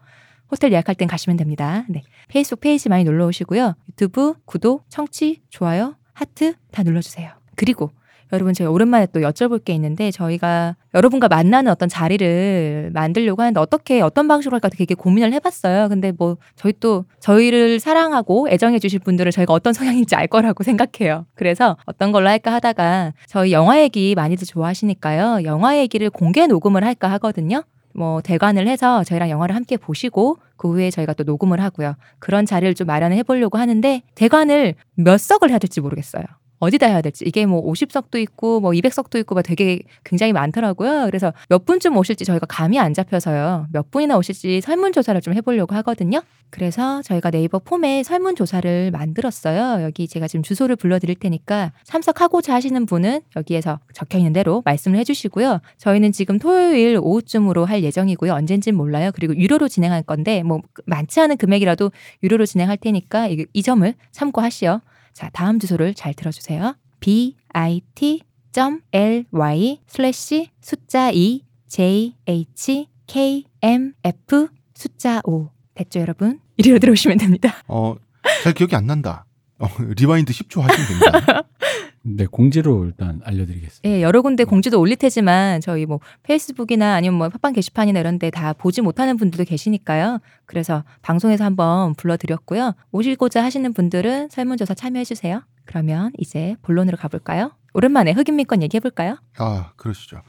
Speaker 1: 호텔 예약할 땐 가시면 됩니다. 네, 페이스북 페이지 많이 놀러 오시고요. 유튜브 구독, 청취, 좋아요, 하트 다 눌러주세요. 그리고 여러분 제가 오랜만에 또 여쭤볼 게 있는데 저희가 여러분과 만나는 어떤 자리를 만들려고 하는데 어떻게 어떤 방식으로 할까 되게 고민을 해봤어요. 근데 뭐 저희 또 저희를 사랑하고 애정해 주실 분들은 저희가 어떤 성향인지 알 거라고 생각해요. 그래서 어떤 걸로 할까 하다가 저희 영화 얘기 많이들 좋아하시니까요. 영화 얘기를 공개 녹음을 할까 하거든요. 뭐 대관을 해서 저희랑 영화를 함께 보시고 그 후에 저희가 또 녹음을 하고요. 그런 자리를 좀 마련을 해보려고 하는데 대관을 몇 석을 해야 될지 모르겠어요. 어디다 해야 될지 이게 뭐 50석도 있고 뭐 200석도 있고 막 되게 굉장히 많더라고요. 그래서 몇 분쯤 오실지 저희가 감이 안 잡혀서요. 몇 분이나 오실지 설문조사를 좀 해보려고 하거든요. 그래서 저희가 네이버 폼에 설문조사를 만들었어요. 여기 제가 지금 주소를 불러드릴 테니까 참석하고자 하시는 분은 여기에서 적혀 있는 대로 말씀을 해주시고요. 저희는 지금 토요일 오후쯤으로 할 예정이고요. 언젠진 몰라요. 그리고 유료로 진행할 건데 뭐 많지 않은 금액이라도 유료로 진행할 테니까 이, 이 점을 참고하시오. 자, 다음 주소를 잘 들어주세요. bit.ly slash 숫자 2 jh kmf 숫자 5 됐죠 여러분? 이리로 들어오시면 됩니다.
Speaker 2: 어, 잘 기억이 안 난다. 어, rewind 10초 하시면 됩니다.
Speaker 3: 네 공지로 일단 알려드리겠습니다.
Speaker 1: 예, 여러 군데 공지도 올릴 테지만 저희 뭐 페이스북이나 아니면 뭐 팟빵 게시판이나 이런 데 다 보지 못하는 분들도 계시니까요. 그래서 방송에서 한번 불러드렸고요. 오시고자 하시는 분들은 설문조사 참여해 주세요. 그러면 이제 본론으로 가볼까요? 오랜만에 흑인민권 얘기해 볼까요?
Speaker 2: 아, 그러시죠.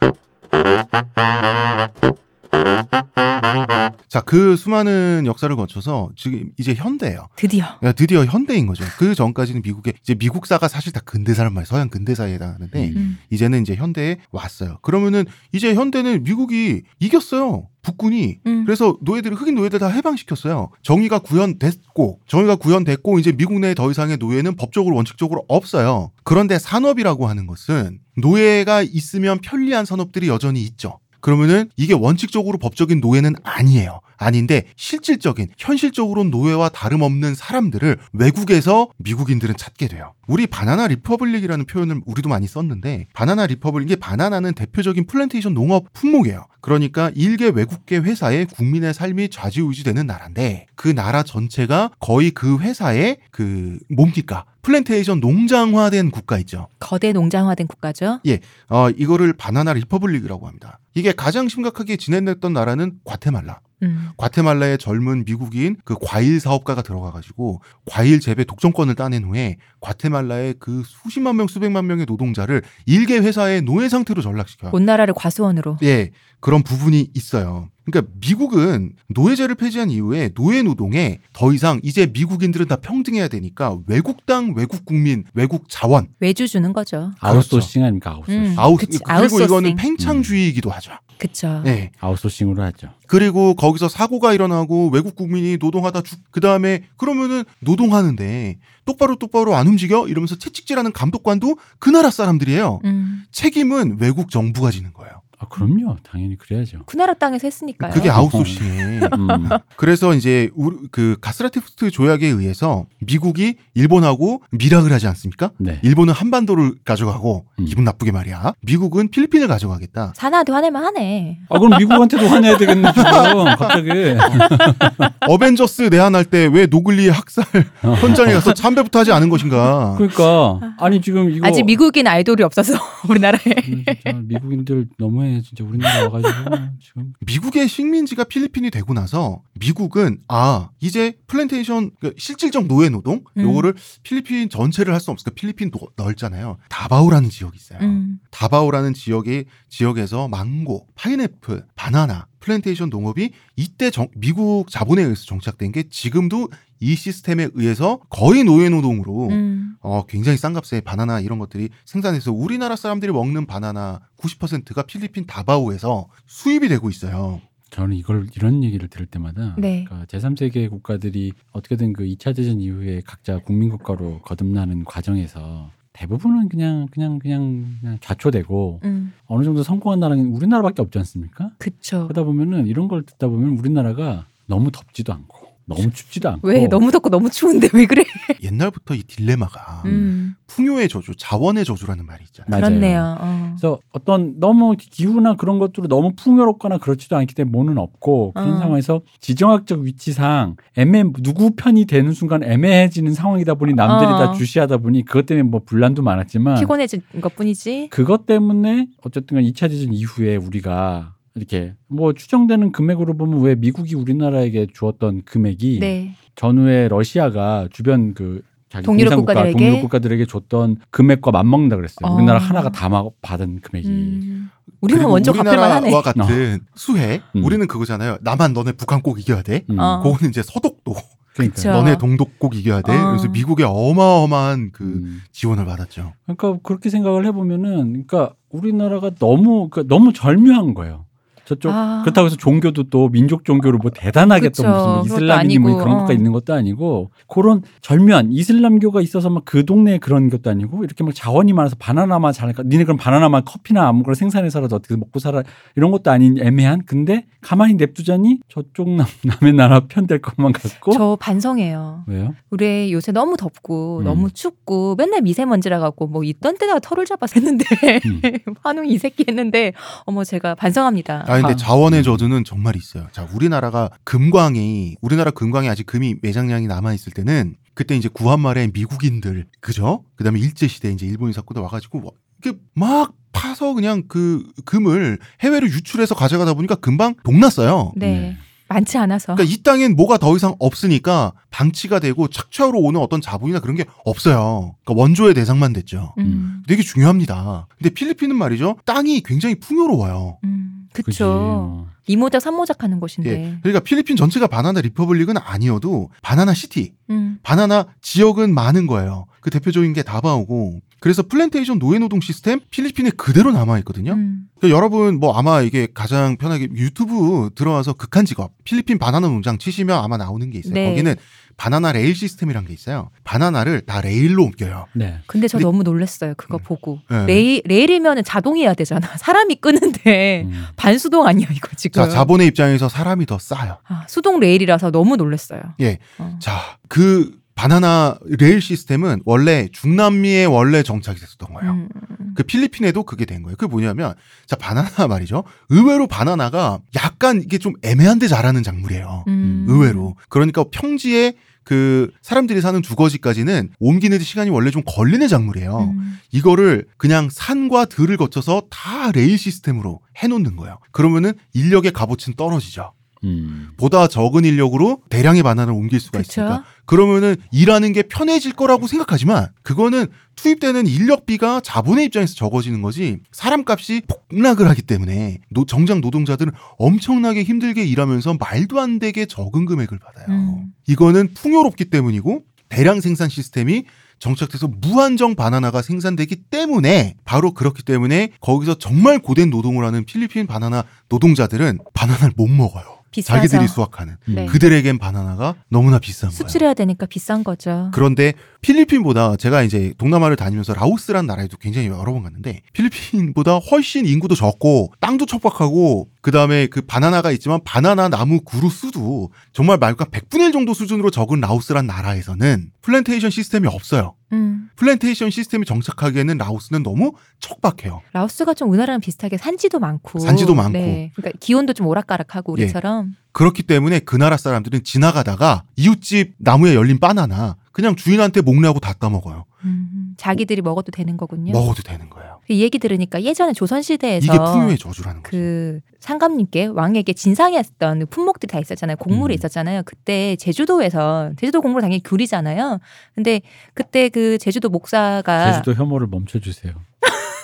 Speaker 2: 자, 그 수많은 역사를 거쳐서 지금 이제 현대예요.
Speaker 1: 드디어.
Speaker 2: 야, 드디어 현대인 거죠. 그 전까지는 미국에 이제 미국사가 사실 다 근대사란 말이에요. 서양 근대사에 해당하는데
Speaker 1: 음.
Speaker 2: 이제는 이제 현대에 왔어요. 그러면은 이제 현대는 미국이 이겼어요. 북군이
Speaker 1: 음.
Speaker 2: 그래서 노예들을 흑인 노예들 다 해방시켰어요. 정의가 구현됐고 정의가 구현됐고 이제 미국 내에 더 이상의 노예는 법적으로 원칙적으로 없어요. 그런데 산업이라고 하는 것은 노예가 있으면 편리한 산업들이 여전히 있죠. 그러면은 이게 원칙적으로 법적인 노예는 아니에요. 아닌데 실질적인 현실적으로는 노예와 다름없는 사람들을 외국에서 미국인들은 찾게 돼요. 우리 banana republic이라는 표현을 우리도 많이 썼는데 banana republic 이게 바나나는 대표적인 플랜테이션 농업 품목이에요. 그러니까 일개 외국계 회사에 국민의 삶이 좌지우지되는 나라인데 그 나라 전체가 거의 그 회사의 그 뭡니까 플랜테이션 농장화된 국가 있죠.
Speaker 1: 거대 농장화된 국가죠.
Speaker 2: 어 이거를 banana republic이라고 합니다. 이게 가장 심각하게 진행됐던 나라는 과테말라.
Speaker 1: 음.
Speaker 2: 과테말라의 젊은 미국인 그 과일 사업가가 들어가가지고 과일 재배 독점권을 따낸 후에 과테말라 의 그 수십만 명 수백만 명의 노동자를 일개 회사의 노예 상태로 전락시켜요.
Speaker 1: 온 나라를 과수원으로.
Speaker 2: 예, 그런 부분이 있어요. 그러니까 미국은 노예제를 폐지한 이후에 노예 노동에 더 이상 이제 미국인들은 다 평등해야 되니까 외국 땅, 외국 국민, 외국 자원
Speaker 1: 외주 주는 거죠.
Speaker 3: 아웃소싱 아닙니까 아웃소싱.
Speaker 1: 음.
Speaker 2: 아웃
Speaker 1: 그치,
Speaker 2: 그리고
Speaker 1: 아웃소싱.
Speaker 2: 이거는 팽창주의이기도 하죠.
Speaker 1: 그쵸.
Speaker 2: 네.
Speaker 3: 아웃소싱으로 하죠.
Speaker 2: 그리고 거기서 사고가 일어나고 외국 국민이 노동하다 죽, 그 다음에 그러면은 노동하는데 똑바로 똑바로 안 움직여? 이러면서 채찍질하는 감독관도 그 나라 사람들이에요.
Speaker 1: 음.
Speaker 2: 책임은 외국 정부가 지는 거예요.
Speaker 3: 아 그럼요. 당연히 그래야죠.
Speaker 1: 그 나라 땅에서 했으니까요.
Speaker 2: 그게 아웃소싱이에요.
Speaker 3: 음.
Speaker 2: 그래서 이제 우리- 그 가쓰라 태프트 조약에 의해서 미국이 일본하고 밀약을 하지 않습니까?
Speaker 3: 네.
Speaker 2: 일본은 한반도를 가져가고
Speaker 3: 음.
Speaker 2: 기분 나쁘게 말이야. 미국은 필리핀을 가져가겠다.
Speaker 1: 사나한테 화내면 하네.
Speaker 3: 아 그럼 미국한테도 화내야 되겠네 지금 갑자기.
Speaker 2: 어벤져스 내한할 때 왜 노근리의 학살 현장에 가서 참배부터 하지 않은 것인가?
Speaker 3: 그러니까 아니 지금 이거
Speaker 1: 아직 미국인 아이돌이 없어서 우리나라에.
Speaker 3: 음, 진짜 미국인들 너무 해 진짜 우리나라 와가지고 지금
Speaker 2: 미국의 식민지가 필리핀이 되고 나서 미국은 아 이제 플랜테이션 그 실질적 노예 노동
Speaker 1: 음.
Speaker 2: 요거를 필리핀 전체를 할 수 없으니까 필리핀 도- 넓잖아요. 다바오라는 지역이 있어요.
Speaker 1: 음.
Speaker 2: 다바오라는 지역의 지역에서 망고, 파인애플, 바나나, 플랜테이션 농업이 이때 정- 미국 자본에 의해서 정착된 게 지금도 이 시스템에 의해서 거의 노예 노동으로
Speaker 1: 음.
Speaker 2: 어, 굉장히 싼 값에 바나나 이런 것들이 생산해서 우리나라 사람들이 먹는 바나나 90%가 필리핀 다바오에서 수입이 되고 있어요.
Speaker 3: 저는 이걸 이런 얘기를 들을 때마다
Speaker 1: 네.
Speaker 3: 그러니까 제3세계 국가들이 어떻게든 그 2차 대전 이후에 각자 국민 국가로 거듭나는 과정에서 대부분은 그냥 그냥 그냥 그냥 좌초되고
Speaker 1: 음.
Speaker 3: 어느 정도 성공한 나라는 우리나라밖에 없지 않습니까?
Speaker 1: 그쵸.
Speaker 3: 그러다 보면은 이런 걸 듣다 보면 우리나라가 너무 덥지도 않고 너무 춥지도 않고
Speaker 1: 왜 너무 덥고 너무 추운데 왜 그래?
Speaker 2: 옛날부터 이 딜레마가
Speaker 1: 음.
Speaker 2: 풍요의 저주, 자원의 저주라는 말이 있잖아요.
Speaker 3: 맞아요.
Speaker 1: 그렇네요. 어.
Speaker 3: 그래서 어떤 너무 기후나 그런 것들로 너무 풍요롭거나 그렇지도 않기 때문에 뭐는 없고 그런
Speaker 1: 어.
Speaker 3: 상황에서 지정학적 위치상 애매 누구 편이 되는 순간 애매해지는 상황이다 보니 남들이
Speaker 1: 어.
Speaker 3: 다 주시하다 보니 그것 때문에 뭐 분란도 많았지만
Speaker 1: 피곤해진 것뿐이지.
Speaker 3: 그것 때문에 어쨌든 2차 대전 이후에 우리가 이렇게 뭐 추정되는 금액으로 보면 왜 미국이 우리나라에게 주었던 금액이
Speaker 1: 네.
Speaker 3: 전후에 러시아가 주변 그 자기
Speaker 1: 동유럽 국가들에게?
Speaker 3: 동유럽 국가들에게 줬던 금액과 맞먹는다 그랬어요.
Speaker 1: 어.
Speaker 3: 우리나라 하나가 다 마- 받은 금액이.
Speaker 1: 음.
Speaker 2: 그리고
Speaker 1: 먼저 갚을 만 하네.
Speaker 2: 우리나라와 같은 수해,
Speaker 3: 음.
Speaker 2: 우리는 그거잖아요. 나만 너네 북한 꼭 이겨야 돼.
Speaker 3: 음.
Speaker 1: 어.
Speaker 2: 그거는 이제 서독도
Speaker 3: 그러니까.
Speaker 1: 그쵸.
Speaker 2: 너네 동독 꼭 이겨야 돼.
Speaker 1: 어.
Speaker 2: 그래서 미국의 어마어마한 그
Speaker 3: 음.
Speaker 2: 지원을 받았죠.
Speaker 3: 그러니까 그렇게 생각을 해보면은, 그러니까 우리나라가 너무 그러니까 너무 절묘한 거예요. 저쪽
Speaker 1: 아.
Speaker 3: 그렇다고 해서 종교도 또 민족 종교를 뭐 대단하게
Speaker 1: 그쵸.
Speaker 3: 또 무슨 뭐 이슬람이니 뭐
Speaker 1: 아니고,
Speaker 3: 그런 것가
Speaker 1: 어.
Speaker 3: 있는 것도 아니고 그런 절묘한 이슬람교가 있어서 막 그 동네에 그런 것도 아니고 이렇게 막 자원이 많아서 바나나만 잘까 니네 그럼 바나나만 커피나 아무거나 생산해서라도 어떻게 먹고 살아 이런 것도 아닌 애매한 근데 가만히 냅두자니 저쪽 남, 남의 나라 편될 것만 같고
Speaker 1: 저 반성해요.
Speaker 3: 왜요?
Speaker 1: 우리 요새 너무 덥고
Speaker 3: 음.
Speaker 1: 너무 춥고 맨날 미세먼지라 갖고 뭐 있던 때다가 털을 잡아서 했는데
Speaker 3: 음.
Speaker 1: 환웅이 이 새끼 했는데 어머 제가 반성합니다.
Speaker 2: 아 근데
Speaker 3: 아.
Speaker 2: 자원의 저주는 정말 있어요. 자, 우리나라가 금광이 우리나라 금광이 아직 금이 매장량이 남아 있을 때는 그때 이제 구한말에 미국인들 그죠? 그다음에 일제 시대 이제 일본인 사건도 와가지고 뭐 이렇게 막 파서 그냥 그 금을 해외로 유출해서 가져가다 보니까 금방 동났어요.
Speaker 1: 네.
Speaker 3: 네.
Speaker 1: 많지 않아서.
Speaker 2: 그러니까 이 땅엔 뭐가 더 이상 없으니까 방치가 되고 착취하러 오는 어떤 자본이나 그런 게 없어요. 그러니까 원조의 대상만 됐죠.
Speaker 1: 음.
Speaker 2: 되게 중요합니다. 근데 필리핀은 말이죠. 땅이 굉장히 풍요로워요.
Speaker 1: 음. 그쵸.
Speaker 3: 그지. 어.
Speaker 1: 2모작, 3모작 하는 곳인데.
Speaker 2: 예. 그러니까 필리핀 전체가 banana republic은 아니어도 banana city,
Speaker 1: 음.
Speaker 2: 바나나 지역은 많은 거예요. 그 대표적인 게 다바오고. 그래서 플랜테이션 노예 노동 시스템 필리핀에 그대로 남아 있거든요.
Speaker 1: 음.
Speaker 2: 그러니까 여러분 뭐 아마 이게 가장 편하게 유튜브 들어와서 극한 직업 필리핀 바나나 농장 치시면 아마 나오는 게 있어요.
Speaker 1: 네.
Speaker 2: 거기는 바나나 레일 시스템이란 게 있어요. 바나나를 다 레일로 옮겨요.
Speaker 3: 네.
Speaker 1: 근데 저
Speaker 2: 근데-
Speaker 1: 너무 놀랐어요. 그거
Speaker 2: 음.
Speaker 1: 보고.
Speaker 2: 네.
Speaker 1: 레일, 레일이면 자동이어야 되잖아. 사람이 끄는데
Speaker 3: 음.
Speaker 1: 반수동 아니야, 이거 지금.
Speaker 2: 자 자본의 입장에서 사람이 더 싸요.
Speaker 1: 아, 수동 레일이라서 너무 놀랐어요.
Speaker 2: 예.
Speaker 1: 어.
Speaker 2: 자 그 바나나 레일 시스템은 원래 중남미에 원래 정착이 됐었던 거예요.
Speaker 1: 음.
Speaker 2: 그 필리핀에도 그게 된 거예요. 그게 뭐냐면 자 바나나 말이죠. 의외로 바나나가 약간 이게 좀 애매한데 자라는 작물이에요.
Speaker 1: 음.
Speaker 2: 의외로. 그러니까 평지에 그 사람들이 사는 주거지까지는 옮기는 데 시간이 원래 좀 걸리는 작물이에요.
Speaker 1: 음.
Speaker 2: 이거를 그냥 산과 들을 거쳐서 다 레일 시스템으로 해놓는 거예요. 그러면은 인력의 값어치는 떨어지죠.
Speaker 3: 음.
Speaker 2: 보다 적은 인력으로 대량의 바나나를 옮길 수가
Speaker 1: 그쵸?
Speaker 2: 있으니까 그러면은 일하는 게 편해질 거라고 생각하지만 그거는 투입되는 인력비가 자본의 입장에서 적어지는 거지 사람값이 폭락을 하기 때문에 노- 농장 노동자들은 엄청나게 힘들게 일하면서 말도 안 되게 적은 금액을 받아요.
Speaker 1: 음.
Speaker 2: 이거는 풍요롭기 때문이고 대량 생산 시스템이 정착돼서 무한정 바나나가 생산되기 때문에 바로 그렇기 때문에 거기서 정말 고된 노동을 하는 필리핀 바나나 노동자들은 바나나를 못 먹어요.
Speaker 1: 비싸서.
Speaker 2: 자기들이 수확하는
Speaker 3: 음.
Speaker 1: 네.
Speaker 2: 그들에겐 바나나가 너무나 비싼 거예요.
Speaker 1: 수출해야 되니까 비싼 거죠.
Speaker 2: 그런데 필리핀보다 제가 이제 동남아를 다니면서 라오스라는 나라에도 굉장히 여러 번 갔는데 필리핀보다 훨씬 인구도 적고 땅도 척박하고 그다음에 그 바나나가 있지만 바나나 나무 그루 수도 정말 말과 100분의 1 정도 수준으로 적은 라오스란 나라에서는 플랜테이션 시스템이 없어요.
Speaker 1: 음.
Speaker 2: 플랜테이션 시스템이 정착하기에는 라오스는 너무 척박해요.
Speaker 1: 라오스가 좀 우리나라랑 비슷하게 산지도 많고.
Speaker 2: 산지도 많고.
Speaker 1: 네. 그러니까 기온도 좀 오락가락하고
Speaker 2: 예.
Speaker 1: 우리처럼.
Speaker 2: 그렇기 때문에 그 나라 사람들은 지나가다가 이웃집 나무에 열린 바나나 그냥 주인한테 목례하고 다 따먹어요.
Speaker 1: 음. 자기들이 먹어도 되는 거군요.
Speaker 2: 먹어도 되는 거예요.
Speaker 1: 이 얘기 들으니까 예전에 조선 시대에서
Speaker 2: 이게 풍요의 저주라는 거죠.
Speaker 1: 그 상감님께 왕에게 진상했던 그 품목들이 다 있었잖아요. 곡물이
Speaker 3: 음.
Speaker 1: 있었잖아요. 그때 제주도에서 제주도 곡물 당연히 귤이잖아요. 근데 그때 그 제주도 목사가
Speaker 3: 제주도 혐오를 멈춰 주세요.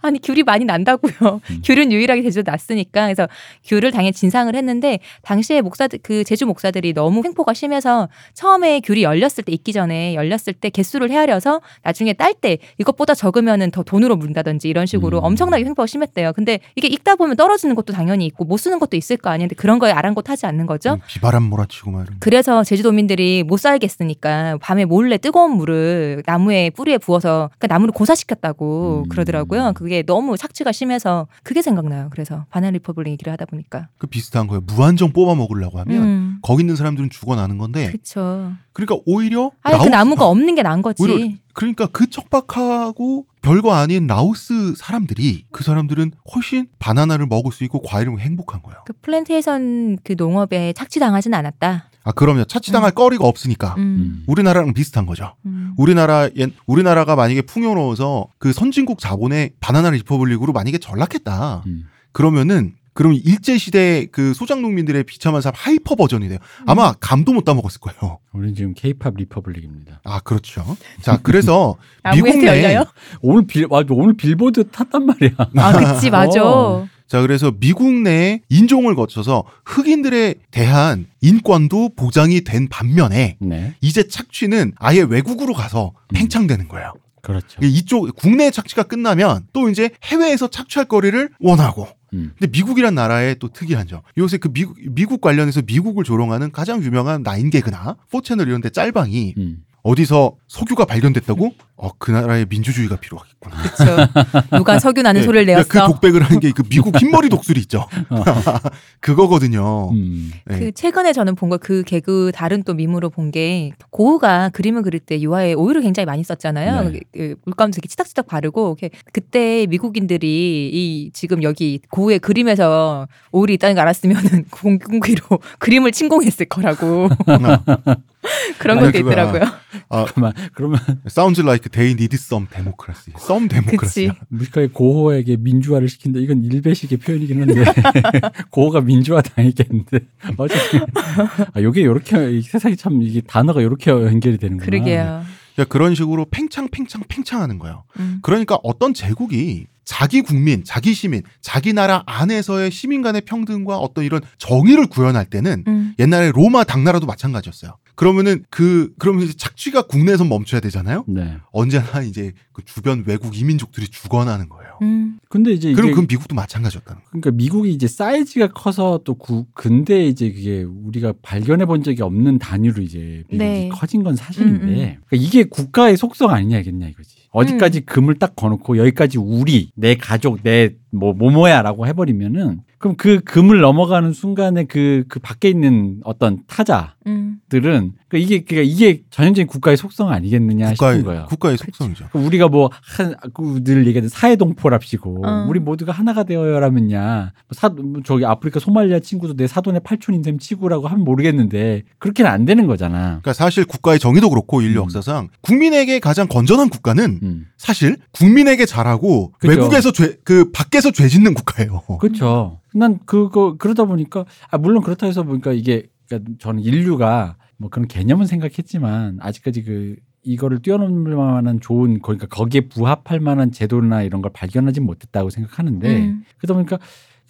Speaker 1: 아니 귤이 많이 난다고요.
Speaker 3: 음.
Speaker 1: 귤은 유일하게 제주도 났으니까 그래서 귤을 당연히 진상을 했는데 당시에 목사들 그 제주 목사들이 너무 횡포가 심해서 처음에 귤이 열렸을 때 익기 전에 열렸을 때 개수를 헤아려서 나중에 딸 때 이것보다 적으면은 더 돈으로 문다든지 이런 식으로
Speaker 3: 음.
Speaker 1: 엄청나게 횡포가 심했대요. 근데 이게 익다 보면 떨어지는 것도 당연히 있고 못 쓰는 것도 있을 거 아닌데 그런 거에 아랑곳하지 않는 거죠.
Speaker 2: 음, 비바람 몰아치고 거.
Speaker 1: 그래서 제주도민들이 못 살겠으니까 밤에 몰래 뜨거운 물을 나무에 뿌리에 부어서 그러니까 나무를 고사시켰다고
Speaker 3: 음.
Speaker 1: 그러더라고요. 그게 너무 착취가 심해서 그게 생각나요. 그래서 banana republic 얘기를 하다 보니까.
Speaker 2: 그 비슷한 거예요. 무한정 뽑아 먹으려고 하면
Speaker 1: 음.
Speaker 2: 거기 있는 사람들은 죽어나는 건데
Speaker 1: 그쵸.
Speaker 2: 그러니까 오히려
Speaker 1: 아니 그
Speaker 2: 라오스-
Speaker 1: 나무가 없는 게 나은 거지.
Speaker 2: 그러니까 그 척박하고 별거 아닌 라오스 사람들이 그 사람들은 훨씬 바나나를 먹을 수 있고 과일을 행복한 거예요.
Speaker 1: 그 플랜테이션 그 농업에 착취당하진 않았다.
Speaker 2: 아 그럼요. 착취당할 거리가 없으니까
Speaker 1: 음.
Speaker 3: 음.
Speaker 2: 우리나라랑 비슷한 거죠.
Speaker 1: 음.
Speaker 2: 우리나라 옛 우리나라가 만약에 풍요로워서 그 선진국 자본의 banana republic으로 만약에 전락했다.
Speaker 3: 음.
Speaker 2: 그러면은 그럼 일제 시대 그 소작 농민들의 비참한 삶 hyper 버전이 돼요. 아마 감도 못 따먹었을 거예요.
Speaker 3: 우리는 지금 케이팝 republic입니다.
Speaker 2: 아 그렇죠. 자 그래서 미국 내
Speaker 1: 열려요?
Speaker 3: 오늘 빌 와, 오늘 빌보드 탔단 말이야.
Speaker 1: 아, 그치 맞아.
Speaker 3: 어.
Speaker 2: 자 그래서 미국 내 인종을 거쳐서 흑인들에 대한 인권도 보장이 된 반면에
Speaker 3: 네,
Speaker 2: 이제 착취는 아예 외국으로 가서
Speaker 3: 음.
Speaker 2: 팽창되는 거예요.
Speaker 3: 그렇죠.
Speaker 2: 이쪽 국내 착취가 끝나면 또 이제 해외에서 착취할 거리를 원하고
Speaker 3: 음.
Speaker 2: 근데 미국이란 나라의 또 특이한 점. 요새 그 미국, 미국 관련해서 미국을 조롱하는 가장 유명한 나인개그나 포채널 이런 데 짤방이
Speaker 3: 음.
Speaker 2: 어디서 석유가 발견됐다고? 어, 그 나라에 민주주의가 필요하겠구나.
Speaker 1: 그쵸. 누가 석유 나는
Speaker 2: 예,
Speaker 1: 소리를
Speaker 2: 그
Speaker 1: 내었어.
Speaker 2: 독백을 하는 게 그 미국 흰머리 독수리 있죠. 그거거든요.
Speaker 3: 음.
Speaker 2: 네.
Speaker 1: 그 최근에 저는 본 거 그 개그 다른 또 밈으로 본 게 고흐가 그림을 그릴 때 유화에 오일을 굉장히 많이 썼잖아요.
Speaker 3: 네.
Speaker 1: 그 물감도 되게 치닥치닥 바르고 그때 미국인들이 이 지금 여기 고흐의 그림에서 오일이 있다는 걸 알았으면은 공기로 그림을 침공했을 거라고 그런
Speaker 2: 아니,
Speaker 1: 것도
Speaker 2: 그거야.
Speaker 1: 있더라고요.
Speaker 3: 잠깐만 그러면
Speaker 2: Sounds like they need some democracy. some democracy.
Speaker 1: 그치.
Speaker 3: 무식하게 고호에게 민주화를 시킨다. 이건 일베식의 표현이긴 한데 고호가 민주화 당했겠는데 어쨌든 아 요게 요렇게 이 세상이 참 이게 단어가 요렇게 연결이 되는구나.
Speaker 1: 그러게요.
Speaker 2: 그런 식으로 팽창, 팽창, 팽창하는 거예요.
Speaker 1: 음.
Speaker 2: 그러니까 어떤 제국이 자기 국민, 자기 시민, 자기 나라 안에서의 시민 간의 평등과 어떤 이런 정의를 구현할 때는
Speaker 1: 음.
Speaker 2: 옛날에 로마 당나라도 마찬가지였어요. 그러면은 그 그러면 이제 착취가 국내에서 멈춰야 되잖아요.
Speaker 3: 네.
Speaker 2: 언제나 이제 그 주변 외국 이민족들이 죽어나는 거예요.
Speaker 1: 음.
Speaker 3: 근데 이제
Speaker 2: 그럼 그 미국도 마찬가지였다는 거예요.
Speaker 3: 그러니까 미국이 이제 사이즈가 커서 또 구, 근데 이제 그게 우리가 발견해 본 적이 없는 단위로 이제 미국이
Speaker 1: 네.
Speaker 3: 커진 건 사실인데
Speaker 1: 음, 음.
Speaker 3: 그러니까 이게 국가의 속성 아니냐겠냐 이거지. 어디까지 금을 딱 거놓고 여기까지 우리 내 가족 내뭐 모모야라고 해버리면은 그럼 그 금을 넘어가는 순간에 그그 밖에 있는 어떤 타자들은
Speaker 1: 음.
Speaker 3: 그러니까 이게 그러니까 이게 전형적인 국가의 속성 아니겠느냐
Speaker 2: 국가의
Speaker 3: 싶은 거예요.
Speaker 2: 국가의 속성이죠.
Speaker 3: 그러니까 우리가 뭐 한 늘 얘기하는 사회 동포랍시고
Speaker 1: 어.
Speaker 3: 우리 모두가 하나가 되어야라면야 뭐사뭐 저기 아프리카 소말리아 친구도 내 사돈의 팔촌인 셈 치고라고 하면 모르겠는데 그렇게는 안 되는 거잖아.
Speaker 2: 그러니까 사실 국가의 정의도 그렇고 인류
Speaker 3: 음.
Speaker 2: 역사상 국민에게 가장 건전한 국가는
Speaker 3: 음.
Speaker 2: 사실 국민에게 잘하고
Speaker 3: 그죠.
Speaker 2: 외국에서 죄 그 밖에 서 죄 짓는 국가예요.
Speaker 3: 그렇죠. 난 그거 그러다 보니까 아 물론 그렇다 해서 보니까 이게 그러니까 저는 인류가 뭐 그런 개념은 생각했지만 아직까지 그 이거를 뛰어넘을 만한 좋은 그러니까 거기에 부합할 만한 제도나 이런 걸 발견하지 못했다고 생각하는데
Speaker 1: 음.
Speaker 3: 그러다 보니까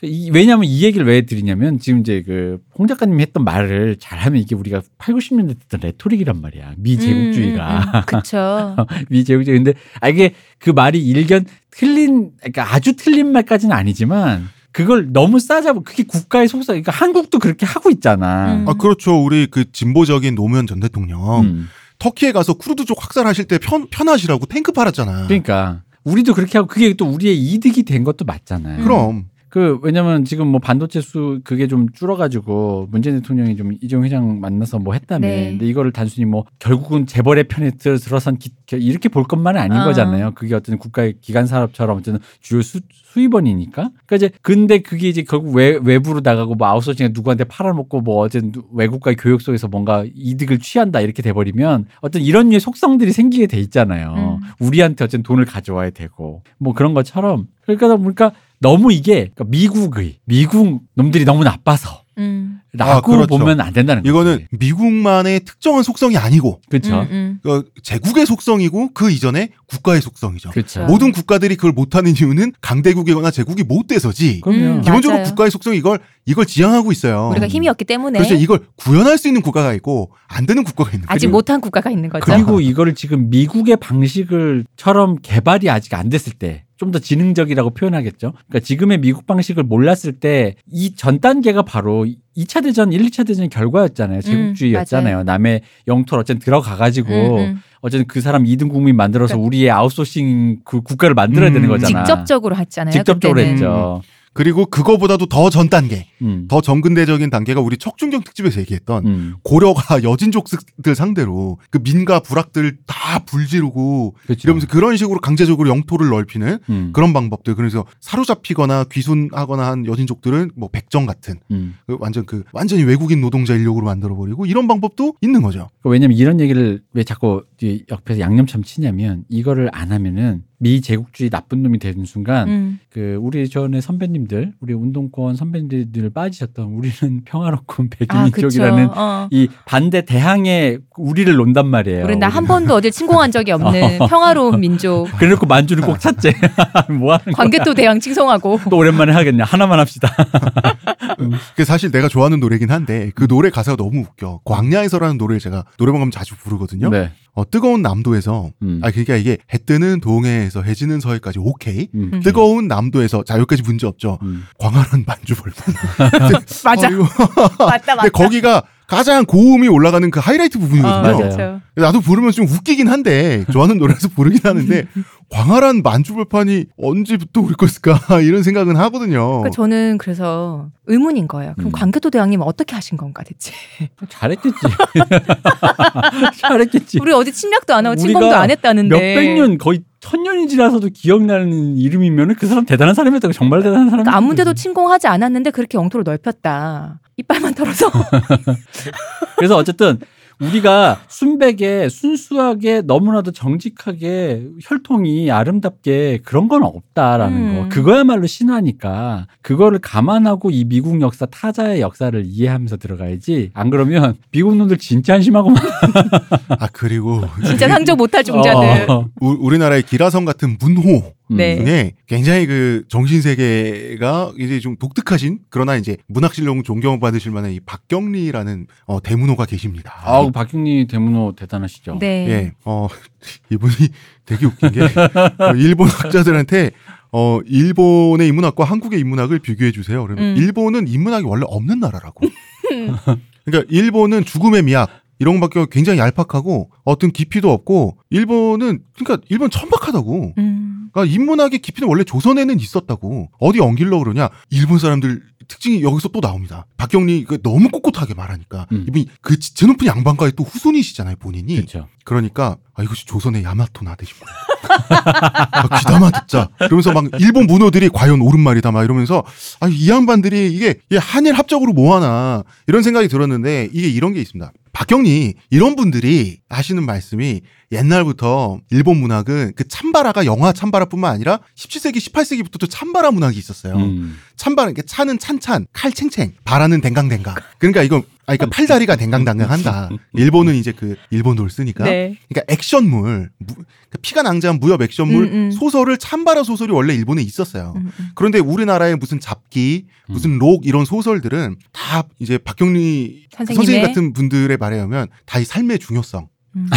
Speaker 3: 이, 왜냐하면 이 얘기를 왜 드리냐면 지금 이제 그 홍 작가님이 했던 말을 잘하면 이게 우리가 8, 90년대 듣던 레토릭이란 말이야 미제국주의가
Speaker 1: 음, 음, 음. 그쵸.
Speaker 3: 미제국주의 근데 아 이게 그 말이 일견 틀린 그러니까 아주 틀린 말까지는 아니지만 그걸 너무 싸잡고 그게 국가의 속성 그러니까 한국도 그렇게 하고 있잖아.
Speaker 1: 음.
Speaker 2: 아 그렇죠. 우리 그 진보적인 노무현 전 대통령
Speaker 3: 음.
Speaker 2: 터키에 가서 쿠르드족 확산하실 때 편, 편하시라고 탱크 팔았잖아.
Speaker 3: 그러니까 우리도 그렇게 하고 그게 또 우리의 이득이 된 것도 맞잖아요.
Speaker 2: 그럼
Speaker 3: 그 왜냐면 지금 뭐 반도체 수 그게 좀 줄어가지고 문재인 대통령이 좀 이재용 회장 만나서 뭐 했다며.
Speaker 1: 네.
Speaker 3: 근데 이거를 단순히 뭐 결국은 재벌의 편에 들- 들어선 기- 이렇게 볼 것만은 아닌
Speaker 1: 아.
Speaker 3: 거잖아요. 그게 어떤 국가의 기관 산업처럼 어쨌든 주요 수, 수입원이니까. 그러니까 이제 근데 그게 이제 결국 외, 외부로 나가고 뭐 아웃소싱에 누구한테 팔아먹고 뭐 어쨌든 누- 외국과의 교역 속에서 뭔가 이득을 취한다 이렇게 돼버리면 어떤 이런 류의 속성들이 생기게 돼 있잖아요.
Speaker 1: 음.
Speaker 3: 우리한테 어쨌든 돈을 가져와야 되고 뭐 그런 것처럼 그러니까 보니까 너무 이게 그러니까 미국의 미국 놈들이 너무 나빠서
Speaker 1: 음.
Speaker 3: 라고
Speaker 2: 아, 그렇죠.
Speaker 3: 보면 안 된다는 거지.
Speaker 2: 이거는 미국만의 특정한 속성이 아니고
Speaker 3: 그렇죠.
Speaker 1: 음, 음.
Speaker 2: 그 제국의 속성이고 그 이전에 국가의 속성이죠.
Speaker 3: 그렇죠.
Speaker 2: 모든 국가들이 그걸 못하는 이유는 강대국이거나 제국이 못 돼서지.
Speaker 1: 음,
Speaker 2: 기본적으로
Speaker 1: 맞아요.
Speaker 2: 국가의 속성이 이걸 이걸 지향하고 있어요.
Speaker 1: 우리가 힘이 없기 때문에
Speaker 2: 그래서 이걸 구현할 수 있는 국가가 있고 안 되는 국가가 있는 거죠.
Speaker 1: 아직 못한 국가가 있는 거죠.
Speaker 3: 그리고 이거를 지금 미국의 방식을처럼 개발이 아직 안 됐을 때 좀 더 지능적이라고 표현하겠죠. 그러니까 지금의 미국 방식을 몰랐을 때 이 전 단계가 바로 2차 대전, 1, 2차 대전의 결과였잖아요. 제국주의였잖아요.
Speaker 1: 맞아요.
Speaker 3: 남의 영토를 어쨌든 들어가 가지고
Speaker 1: 음, 음.
Speaker 3: 어쨌든 그 사람 2등 국민 만들어서
Speaker 1: 그러니까
Speaker 3: 우리의 아웃소싱 그 국가를 만들어야
Speaker 2: 음.
Speaker 3: 되는 거잖아.
Speaker 1: 직접적으로 했잖아요.
Speaker 3: 직접적으로
Speaker 1: 그때는.
Speaker 3: 했죠.
Speaker 2: 그리고 그거보다도 더 전 단계,
Speaker 3: 음.
Speaker 2: 더 전근대적인 단계가 우리 척중경 특집에서 얘기했던
Speaker 3: 음.
Speaker 2: 고려가 여진족들 상대로 그 민가 부락들 다 불지르고
Speaker 3: 그렇죠.
Speaker 2: 이러면서 그런 식으로 강제적으로 영토를 넓히는
Speaker 3: 음.
Speaker 2: 그런 방법들. 그래서 사로잡히거나 귀순하거나 한 여진족들은 뭐 백정 같은
Speaker 3: 음.
Speaker 2: 그 완전 그 완전히 외국인 노동자 인력으로 만들어 버리고 이런 방법도 있는 거죠.
Speaker 3: 그 왜냐면 이런 얘기를 왜 자꾸 이 옆에서 양념참 치냐면 이거를 안 하면은 미 제국주의 나쁜 놈이 되는 순간
Speaker 1: 음.
Speaker 3: 그 우리 전에 선배님들 우리 운동권 선배님들 빠지셨던 우리는 평화롭고
Speaker 1: 아, 그쵸.
Speaker 3: 백인 민족이라는
Speaker 1: 어.
Speaker 3: 이 반대 대항에 우리를 논단 말이에요.
Speaker 1: 우리 나한
Speaker 3: 우리는.
Speaker 1: 번도 어딜 침공한 적이 없는 평화로운 민족.
Speaker 3: 그래놓고 만주를 꼭 찾재. 뭐 하는 거야?
Speaker 1: 광개토 대왕 칭송하고.
Speaker 3: 또 오랜만에 하겠네. 하나만 합시다.
Speaker 2: 그 사실 내가 좋아하는 노래긴 한데 그 노래 가사가 너무 웃겨. 광야에서라는 노래를 제가 노래방 가면 자주 부르거든요.
Speaker 3: 네.
Speaker 2: 어, 뜨거운 남도에서
Speaker 3: 음.
Speaker 2: 아 그러니까 이게 해 뜨는 동해 에서 해 지는 서해까지 오케이.
Speaker 3: 음.
Speaker 1: 음.
Speaker 2: 뜨거운 남도에서 자 여기까지 문제 없죠.
Speaker 3: 음.
Speaker 2: 광활한 만주벌판.
Speaker 1: 맞아.
Speaker 2: 어, 이거-
Speaker 1: 맞다,
Speaker 2: 근데 거기가 가장 고음이 올라가는 그 하이라이트 부분이거든요.
Speaker 1: 어,
Speaker 3: 맞아요.
Speaker 2: 나도 부르면 좀 웃기긴 한데 좋아하는 노래라서 부르긴 하는데 광활한 만주벌판이 언제부터 우리 거였을까 이런 생각은 하거든요.
Speaker 1: 그러니까 저는 그래서 의문인 거예요. 그럼
Speaker 3: 음.
Speaker 1: 광개토 대왕님 어떻게 하신 건가 대체?
Speaker 3: 잘했겠지. 잘했겠지.
Speaker 1: 우리 어디 침략도 안 하고 침공도 안 했다는데.
Speaker 3: 몇백 년 거의 천 년이 지나서도 기억나는 이름이면 그 사람 대단한 사람이었다고 정말 대단한 사람이
Speaker 1: 그러니까 아무 데도 침공하지 않았는데 그렇게 영토를 넓혔다. 이빨만 털어서.
Speaker 3: 그래서 어쨌든 우리가 순백에 순수하게 너무나도 정직하게 혈통이 아름답게 그런 건 없다라는
Speaker 1: 음.
Speaker 3: 거 그거야말로 신화니까 그거를 감안하고 이 미국 역사 타자의 역사를 이해하면서 들어가야지 안 그러면 미국 놈들 진짜 한심하고만
Speaker 2: 아 그리고
Speaker 1: 진짜 상조 못할 종자들.
Speaker 3: 어.
Speaker 2: 우, 우리나라의 기라성 같은 문호
Speaker 1: 네.
Speaker 2: 중에 굉장히 그 정신 세계가 이제 좀 독특하신 그러나 이제 문학실용 존경 받으실 만한 이 박경리라는 어, 대문호가 계십니다.
Speaker 3: 아우 박경리 대문호 대단하시죠.
Speaker 1: 네.
Speaker 2: 예, 어 이분이 되게 웃긴 게 어, 일본 학자들한테 어 일본의 인문학과 한국의 인문학을 비교해 주세요. 그러면
Speaker 1: 음.
Speaker 2: 일본은 인문학이 원래 없는 나라라고. 그러니까 일본은 죽음의 미학 이런 것밖에 굉장히 얄팍하고 어떤 깊이도 없고 일본은 그러니까 일본 천박하다고.
Speaker 1: 음.
Speaker 2: 그러니까 인문학의 깊이는 원래 조선에는 있었다고. 어디 엉길러 그러냐? 일본 사람들 특징이 여기서 또 나옵니다. 박경리 그 너무 ቁቁ하게 말하니까
Speaker 3: 음.
Speaker 2: 이분이 그 제 높은 양반과의 또 후손이시잖아요 본인이.
Speaker 3: 그렇죠.
Speaker 2: 그러니까 아 이것이 조선의 야마토 나대신 거야. 아, 귀담아 듣자. 그러면서 막 일본 문호들이 과연 옳은 말이다 막 이러면서 아 이 양반들이 이게 한일 합작으로 뭐하나 이런 생각이 들었는데 이게 이런 게 있습니다. 박경리 이런 분들이 하시는 말씀이 옛날부터 일본 문학은 그 참바라가 영화 참바라뿐만 아니라 17세기 18세기부터 또 참바라 문학이 있었어요.
Speaker 3: 음.
Speaker 2: 찬바는 게 차는 찬찬, 칼 챙챙, 바라는 댕강댕강. 그러니까 이건 아 그러니까 팔다리가 댕강댕강한다. 일본은 이제 그 일본어를 쓰니까.
Speaker 1: 네.
Speaker 2: 그러니까 액션물, 무- 그러니까 피가 낭자한 무협 액션물
Speaker 1: 음, 음.
Speaker 2: 소설을 참바라 소설이 원래 일본에 있었어요.
Speaker 1: 음, 음.
Speaker 2: 그런데 우리나라의 무슨 잡기, 무슨 록 이런 소설들은 다 이제 박경리
Speaker 1: 선생님
Speaker 2: 같은 분들의 말에 의하면 다 이 삶의 중요성,
Speaker 1: 음.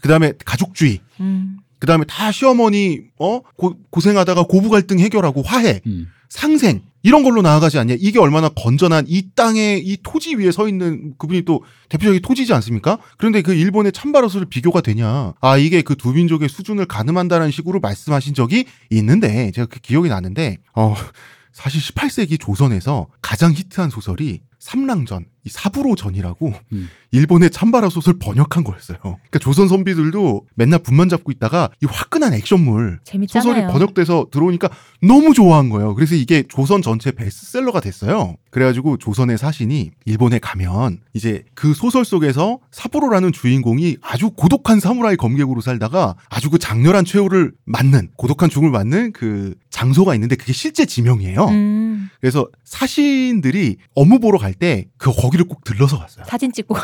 Speaker 2: 그 다음에 가족주의,
Speaker 1: 음.
Speaker 2: 그 다음에 다 시어머니 어 고, 고생하다가 고부 갈등 해결하고 화해,
Speaker 3: 음.
Speaker 2: 상생 이런 걸로 나아가지 않냐. 이게 얼마나 건전한 이 땅의 이 토지 위에 서 있는 그분이 또 대표적인 토지지 않습니까? 그런데 그 일본의 참바로스를 비교가 되냐. 아 이게 그 두 민족의 수준을 가늠한다는 식으로 말씀하신 적이 있는데 제가 그 기억이 나는데 어 사실 18세기 조선에서 가장 히트한 소설이 삼랑전, 이 사부로 전이라고
Speaker 3: 음.
Speaker 2: 일본의 참바라 소설 번역한 거였어요. 그러니까 조선 선비들도 맨날 분만 잡고 있다가 이 화끈한 액션물
Speaker 1: 재밌잖아요.
Speaker 2: 소설이 번역돼서 들어오니까 너무 좋아한 거예요. 그래서 이게 조선 전체 베스트셀러가 됐어요. 그래가지고 조선의 사신이 일본에 가면 이제 그 소설 속에서 사부로라는 주인공이 아주 고독한 사무라이 검객으로 살다가 아주 그 장렬한 최후를 맞는 고독한 죽음을 맞는 그 장소가 있는데 그게 실제 지명이에요.
Speaker 1: 음.
Speaker 2: 그래서 사신들이 업무 보러 갈 때 그 거기 를 꼭 들러서 갔어요.
Speaker 1: 사진 찍고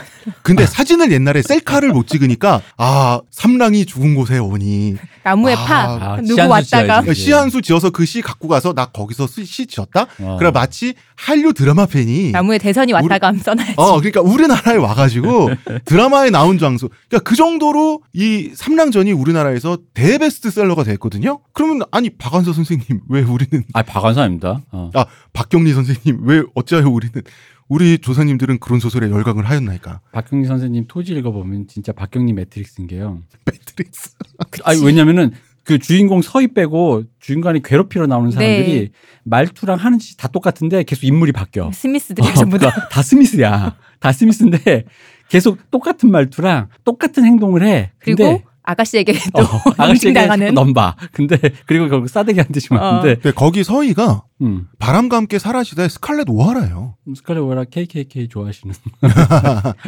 Speaker 2: 근데 사진을 옛날에 셀카를 못 찍으니까 아 삼랑이 죽은 곳에 오니
Speaker 1: 나무에
Speaker 2: 아,
Speaker 1: 파
Speaker 3: 아,
Speaker 1: 누구 왔다가
Speaker 3: 지어야지.
Speaker 2: 시 한 수 지어서 그 시 갖고 가서 나 거기서 시, 시 지었다.
Speaker 3: 어.
Speaker 2: 그래 마치 한류 드라마 팬이
Speaker 1: 나무에 대선이 왔다가 하면 써놔야지.
Speaker 2: 어 그러니까 우리나라에 와가지고 드라마에 나온 장소 그러니까 그 정도로 이 삼랑전이 우리나라에서 대베스트셀러가 됐거든요. 그러면 아니 박완서 선생님 왜 우리는
Speaker 3: 아 박완사입니다. 어.
Speaker 2: 아 박경리 선생님 왜 어찌하여 우리는 우리 조사님들은 그런 소설에 열광을 하였나이까
Speaker 3: 박경리 선생님 토지 읽어보면 진짜 박경리 매트릭스인 게요.
Speaker 2: 매트릭스
Speaker 3: 아니 왜냐면은 그 주인공 서희 빼고 주인공이 괴롭히러 나오는 사람들이
Speaker 1: 네.
Speaker 3: 말투랑 하는 짓이 다 똑같은데 계속 인물이 바뀌어.
Speaker 1: 스미스들이
Speaker 3: 어,
Speaker 1: 전부 다.
Speaker 3: 그러니까 다 스미스야. 다 스미스인데 계속 똑같은 말투랑 똑같은 행동을 해.
Speaker 1: 그리고
Speaker 3: 근데
Speaker 1: 아가씨에게 또
Speaker 3: 어, 아가씨에게
Speaker 1: 당하는
Speaker 3: 넘봐. 근데 그리고 결국 싸대기 한 대씩 맞는데
Speaker 2: 근데 거기 서희가
Speaker 3: 음.
Speaker 2: 바람과 함께 사라지다의 스칼렛 오하라예요.
Speaker 3: 스칼렛 오라 KKK 좋아하시는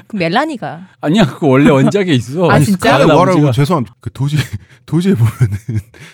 Speaker 1: 그 멜라니가
Speaker 3: 아니야 그거 원래 원작에 있어.
Speaker 1: 아, 진짜?
Speaker 2: 스칼렛 오하라고 죄송합니다. 그 도저히 도저히 보면은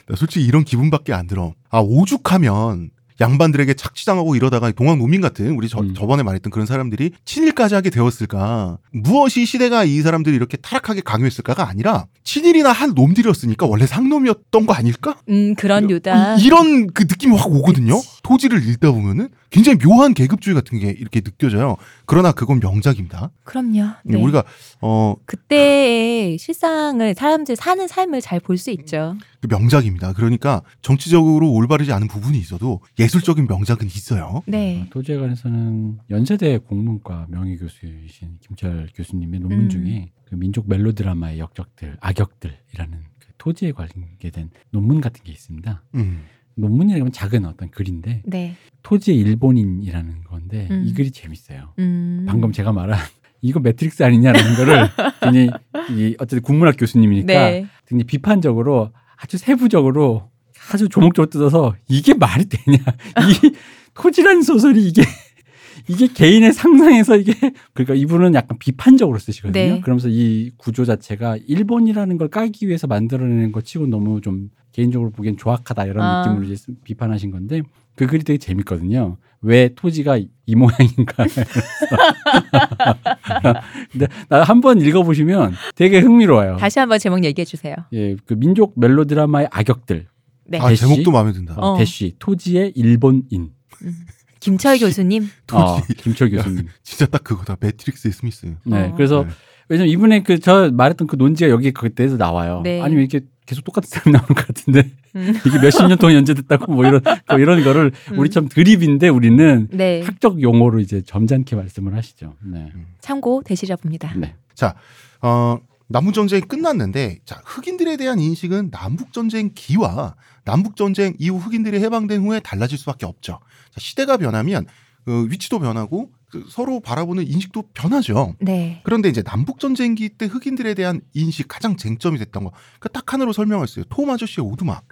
Speaker 2: 나 솔직히 이런 기분밖에 안 들어. 아 오죽하면 양반들에게 착취당하고 이러다가 동학 농민 같은 우리 저,
Speaker 3: 음.
Speaker 2: 저번에 말했던 그런 사람들이 친일까지 하게 되었을까? 무엇이 시대가 이 사람들이 이렇게 타락하게 강요했을까가 아니라 친일이나 한 놈들이었으니까 원래 상놈이었던 거 아닐까?
Speaker 1: 음 그런 류다.
Speaker 2: 이, 런 그 느낌이 확 오거든요. 토지를 읽다 보면은 굉장히 묘한 계급주의 같은 게 이렇게 느껴져요. 그러나 그건 명작입니다.
Speaker 1: 그럼요. 네.
Speaker 2: 우리가 어
Speaker 1: 그때의 실상을 사람들 사는 삶을 잘 볼 수 있죠.
Speaker 2: 그 명작입니다. 그러니까 정치적으로 올바르지 않은 부분이 있어도 예 술적인 명작은 있어요.
Speaker 1: 네.
Speaker 3: 도지에 관해서는 연세대 공문과 명예 교수이신 김철 교수님의 논문
Speaker 1: 음.
Speaker 3: 중에 그 민족 멜로 드라마의 역적들, 악역들이라는 그 토지에 관계된 논문 같은 게 있습니다.
Speaker 2: 음.
Speaker 3: 논문이라면 작은 어떤 글인데
Speaker 1: 네.
Speaker 3: 토지의 일본인이라는 건데
Speaker 1: 음.
Speaker 3: 이 글이 재밌어요.
Speaker 1: 음.
Speaker 3: 방금 제가 말한 이거 매트릭스 아니냐라는 거를 굉장히 이 어쨌든 국문학 교수님이니까
Speaker 1: 네.
Speaker 3: 굉장히 비판적으로 아주 세부적으로 아주 조목조목 뜯어서 이게 말이 되냐 이 토지라는 소설이 이게 이게 개인의 상상에서 이게 그러니까 이분은 약간 비판적으로 쓰시거든요.
Speaker 1: 네.
Speaker 3: 그러면서 이 구조 자체가 일본이라는 걸 까기 위해서 만들어내는 것 치고 너무 좀 개인적으로 보기엔 조악하다 이런
Speaker 1: 아.
Speaker 3: 느낌으로 이제 쓰- 비판하신 건데 그 글이 되게 재밌거든요. 왜 토지가 이 모양인가. 근데 나 한 번 읽어보시면 되게 흥미로워요.
Speaker 1: 다시 한번 제목 얘기해 주세요.
Speaker 3: 예, 그 민족 멜로 드라마의 악역들.
Speaker 1: 네.
Speaker 2: 아
Speaker 3: 대시?
Speaker 2: 제목도 마음에 든다.
Speaker 1: 어.
Speaker 3: 대쉬 토지의 일본인.
Speaker 1: 음. 김철 교수님.
Speaker 3: 어,
Speaker 2: 토지.
Speaker 3: 김철 교수님.
Speaker 2: 진짜 딱 그거다. 매트릭스의 스미스.
Speaker 3: 네.
Speaker 1: 어.
Speaker 3: 그래서
Speaker 2: 네.
Speaker 3: 왜냐면 이분의 그 저 말했던 그 논지가 여기 그때에서 나와요.
Speaker 1: 네.
Speaker 3: 아니면 이렇게 계속 똑같은 사람이 나오는 것 같은데
Speaker 1: 음.
Speaker 3: 이게 몇십 년 동안 연재됐다고 뭐 이런 뭐 이런 거를
Speaker 1: 음.
Speaker 3: 우리처럼 드립인데 우리는
Speaker 1: 네.
Speaker 3: 학적 용어로 이제 점잖게 말씀을 하시죠. 네.
Speaker 1: 참고 되시라 봅니다.
Speaker 3: 네.
Speaker 2: 어, 남북 전쟁이 끝났는데 자 흑인들에 대한 인식은 남북 전쟁 기와 남북 전쟁 이후 흑인들이 해방된 후에 달라질 수밖에 없죠. 자, 시대가 변하면 그 위치도 변하고 그 서로 바라보는 인식도 변하죠.
Speaker 1: 네.
Speaker 2: 그런데 이제 남북 전쟁기 때 흑인들에 대한 인식 가장 쟁점이 됐던 거, 그딱 하나로 설명할 수 있어요. 톰 아저씨의 오두막.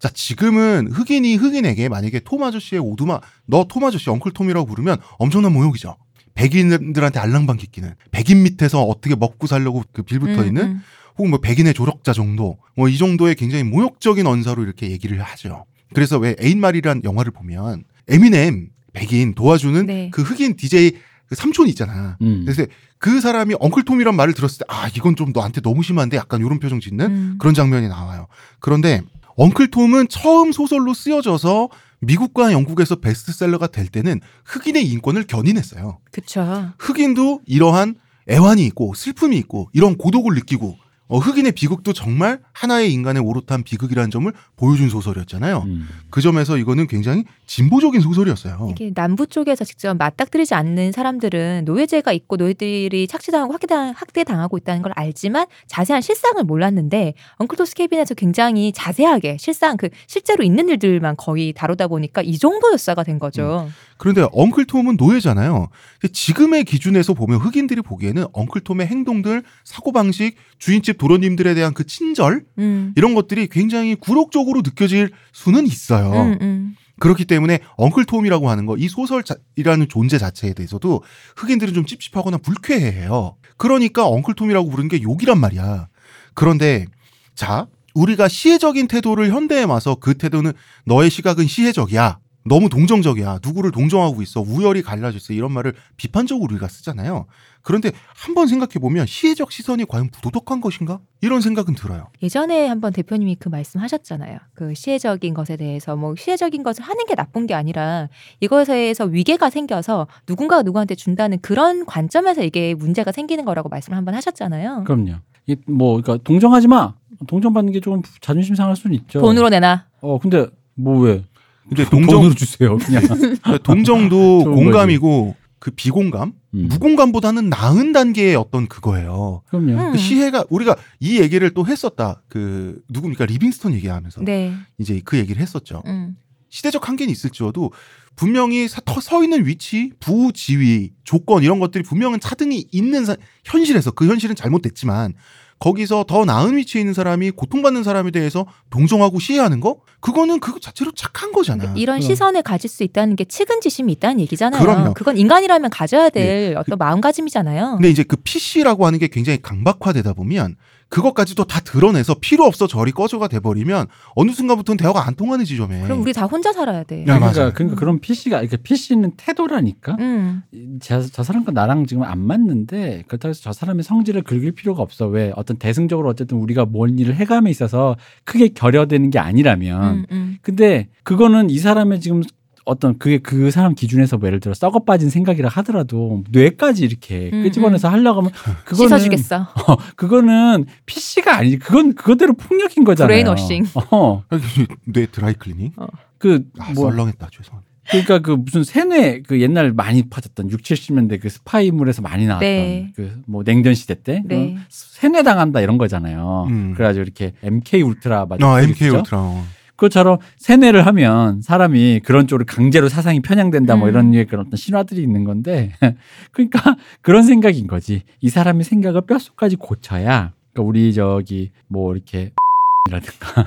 Speaker 2: 자, 지금은 흑인이 흑인에게 만약에 톰 아저씨의 오두막, 너 톰 아저씨 엉클 톰이라고 부르면 엄청난 모욕이죠. 백인들한테 알랑방귀 끼는 백인 밑에서 어떻게 먹고 살려고 그 빌붙어 있는
Speaker 1: 음, 음.
Speaker 2: 혹은 뭐 백인의 조력자 정도 뭐 이 정도의 굉장히 모욕적인 언사로 이렇게 얘기를 하죠. 그래서 왜 에인말이란 영화를 보면 에미넴 백인 도와주는
Speaker 1: 네.
Speaker 2: 그 흑인 DJ 그 삼촌이 있잖아.
Speaker 3: 음.
Speaker 2: 그래서 그 사람이 엉클톰이란 말을 들었을 때 아 이건 좀 너한테 너무 심한데 약간 이런 표정 짓는
Speaker 1: 음.
Speaker 2: 그런 장면이 나와요. 그런데 엉클톰은 처음 소설로 쓰여져서 미국과 영국에서 베스트셀러가 될 때는 흑인의 인권을 견인했어요.
Speaker 1: 그쵸.
Speaker 2: 흑인도 이러한 애환이 있고 슬픔이 있고 이런 고독을 느끼고 어, 흑인의 비극도 정말 하나의 인간의 오롯한 비극이라는 점을 보여준 소설이었잖아요.
Speaker 3: 음.
Speaker 2: 그 점에서 이거는 굉장히 진보적인 소설이었어요.
Speaker 1: 이게 남부 쪽에서 직접 맞닥뜨리지 않는 사람들은 노예제가 있고 노예들이 착취당하고 학대당, 학대당하고 있다는 걸 알지만 자세한 실상을 몰랐는데 엉클토스 케빈에서 굉장히 자세하게 실상 그 실제로 있는 일들만 거의 다루다 보니까 이 정도 였사가 된 거죠.
Speaker 2: 그런데 엉클 톰은 노예잖아요. 근데 지금의 기준에서 보면 흑인들이 보기에는 엉클 톰의 행동들, 사고 방식, 주인집 도련님들에 대한 그 친절
Speaker 1: 음.
Speaker 2: 이런 것들이 굉장히 굴욕적으로 느껴질 수는 있어요.
Speaker 1: 음, 음.
Speaker 2: 그렇기 때문에 엉클 톰이라고 하는 거, 이 소설이라는 존재 자체에 대해서도 흑인들은 좀 찝찝하거나 불쾌해해요. 그러니까 엉클 톰이라고 부르는 게 욕이란 말이야. 그런데 자, 우리가 시혜적인 태도를 현대에 와서 그 태도는 너의 시각은 시혜적이야. 너무 동정적이야. 누구를 동정하고 있어. 우열이 갈라졌어. 이런 말을 비판적으로 우리가 쓰잖아요. 그런데 한번 생각해 보면 시혜적 시선이 과연 부도덕한 것인가? 이런 생각은 들어요.
Speaker 1: 예전에 한번 대표님이 그 말씀 하셨잖아요. 그 시혜적인 것에 대해서 뭐 시혜적인 것을 하는 게 나쁜 게 아니라 이것에서 위계가 생겨서 누군가가 누구한테 준다는 그런 관점에서 이게 문제가 생기는 거라고 말씀을 한번 하셨잖아요.
Speaker 3: 그럼요. 이뭐 그러니까 동정하지 마. 동정받는 게 조금 자존심 상할 수는 있죠.
Speaker 1: 돈으로 내놔.
Speaker 3: 어 근데 뭐 왜?
Speaker 2: 근데
Speaker 3: 동정...
Speaker 2: 동정,
Speaker 3: 돈으로 주세요. 그냥.
Speaker 2: 동정도
Speaker 3: 좋은
Speaker 2: 공감이고 그 비공감?
Speaker 3: 음.
Speaker 2: 무공감보다는 나은 단계의 어떤 그거예요.
Speaker 3: 그럼요.
Speaker 1: 음.
Speaker 2: 그 시혜가 우리가 이 얘기를 또 했었다. 그 누굽니까 리빙스톤 얘기하면서
Speaker 1: 네.
Speaker 2: 이제 그 얘기를 했었죠.
Speaker 1: 음.
Speaker 2: 시대적 한계는 있을지어도 분명히 사- 터- 서 있는 위치, 부지위, 조건 이런 것들이 분명한 차등이 있는 사- 현실에서 그 현실은 잘못됐지만 거기서 더 나은 위치에 있는 사람이 고통받는 사람에 대해서 동정하고 시해하는 거 그거는 그거 자체로 착한 거잖아.
Speaker 1: 이런
Speaker 3: 그럼.
Speaker 1: 시선을 가질 수 있다는 게 측은지심이 있다는 얘기잖아요.
Speaker 2: 그럼요.
Speaker 1: 건 인간이라면 가져야 될 어떤 마음가짐이잖아요.
Speaker 2: 근데 이제 그 PC라고 하는 게 굉장히 강박화되다 보면 그것까지도 다 드러내서 필요 없어 저리 꺼져가 돼버리면 어느 순간부터는 대화가 안 통하는 지점에.
Speaker 1: 그럼 우리 다 혼자 살아야 돼.
Speaker 2: 야,
Speaker 3: 그러니까
Speaker 2: 맞아요.
Speaker 3: 그러니까 그런 PC가 그러니까 PC는 태도라니까.
Speaker 1: 음.
Speaker 3: 저, 저 사람과 나랑 지금 안 맞는데 그렇다고 해서 저 사람의 성질을 긁을 필요가 없어. 왜 어떤 대승적으로 어쨌든 우리가 뭔 일을 해감에 있어서 크게 결여되는 게 아니라면.
Speaker 1: 음, 음.
Speaker 3: 근데 그거는 이 사람의 지금 어떤 그게 그 사람 기준에서 뭐 예를 들어 썩어 빠진 생각이라 하더라도 뇌까지 이렇게
Speaker 1: 음,
Speaker 3: 끄집어내서 하려고 하면 그거는
Speaker 1: 씻어주겠어.
Speaker 3: 어, 그거는 PC가 아니지. 그건 그거대로 폭력인 거잖아요.
Speaker 1: brainwashing.
Speaker 3: 어.
Speaker 2: 뇌 드라이클리닝?
Speaker 3: 그
Speaker 2: 아,
Speaker 3: 뭐,
Speaker 2: 썰렁했다 죄송합니다.
Speaker 3: 그러니까 그 무슨 세뇌 그 옛날 많이 퍼졌던 6, 70년대 그 스파이물에서 많이 나왔던
Speaker 1: 네.
Speaker 3: 그뭐 냉전 시대 때
Speaker 1: 네.
Speaker 3: 그 세뇌 당한다 이런 거잖아요.
Speaker 2: 음.
Speaker 3: 그래가지고 이렇게 MK 울트라 맞죠?
Speaker 2: 아 MK 울트라. 어.
Speaker 3: 그것처럼 세뇌를 하면 사람이 그런 쪽으로 강제로 사상이 편향된다 뭐
Speaker 1: 음.
Speaker 3: 이런 류의 그런 어떤 신화들이 있는 건데 그러니까 그런 생각인 거지. 이 사람의 생각을 뼛속까지 고쳐야 그러니까 우리 저기 뭐 이렇게 라든가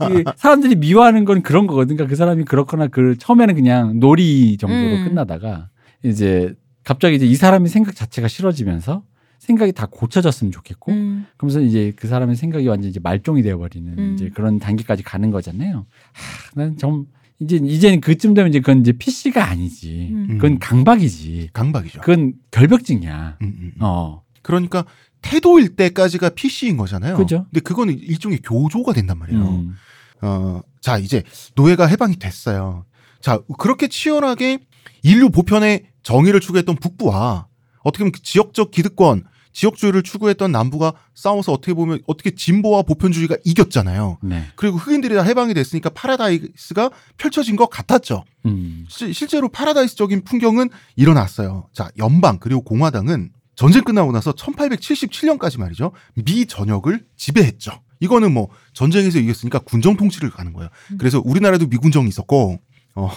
Speaker 3: 이 사람들이 미워하는 건 그런 거거든. 그러니까 그 사람이 그렇거나 그 처음에는 그냥 놀이 정도로
Speaker 1: 음.
Speaker 3: 끝나다가 이제 갑자기 이제 이 사람의 생각 자체가 싫어지면서 생각이 다 고쳐졌으면 좋겠고
Speaker 1: 음.
Speaker 3: 그러면서 이제 그 사람의 생각이 완전 이제 말종이 되어버리는
Speaker 1: 음.
Speaker 3: 이제 그런 단계까지 가는 거잖아요. 하, 난좀 이제 이제는 그쯤 되면 이제 그건 이제 PC가 아니지.
Speaker 1: 음.
Speaker 3: 그건 강박이지.
Speaker 2: 강박이죠.
Speaker 3: 그건 결벽증이야.
Speaker 2: 음, 음, 음.
Speaker 3: 어.
Speaker 2: 그러니까 태도일 때까지가 PC인 거잖아요.
Speaker 3: 그죠.
Speaker 2: 근데 그거는 일종의 교조가 된단 말이에요.
Speaker 3: 음.
Speaker 2: 어, 자, 이제 노예가 해방이 됐어요. 자, 그렇게 치열하게 인류 보편의 정의를 추구했던 북부와 어떻게 보면 그 지역적 기득권, 지역주의를 추구했던 남부가 싸워서 어떻게 보면 어떻게 진보와 보편주의가 이겼잖아요.
Speaker 3: 네.
Speaker 2: 그리고 흑인들이 다 해방이 됐으니까 파라다이스가 펼쳐진 것 같았죠.
Speaker 3: 음.
Speaker 2: 시- 실제로 파라다이스적인 풍경은 일어났어요. 자, 연방 그리고 공화당은 전쟁 끝나고 나서 1877년까지 말이죠. 미 전역을 지배했죠. 이거는 뭐 전쟁에서 이겼으니까 군정 통치를 가는 거예요. 그래서 우리나라도 미군정이 있었고 어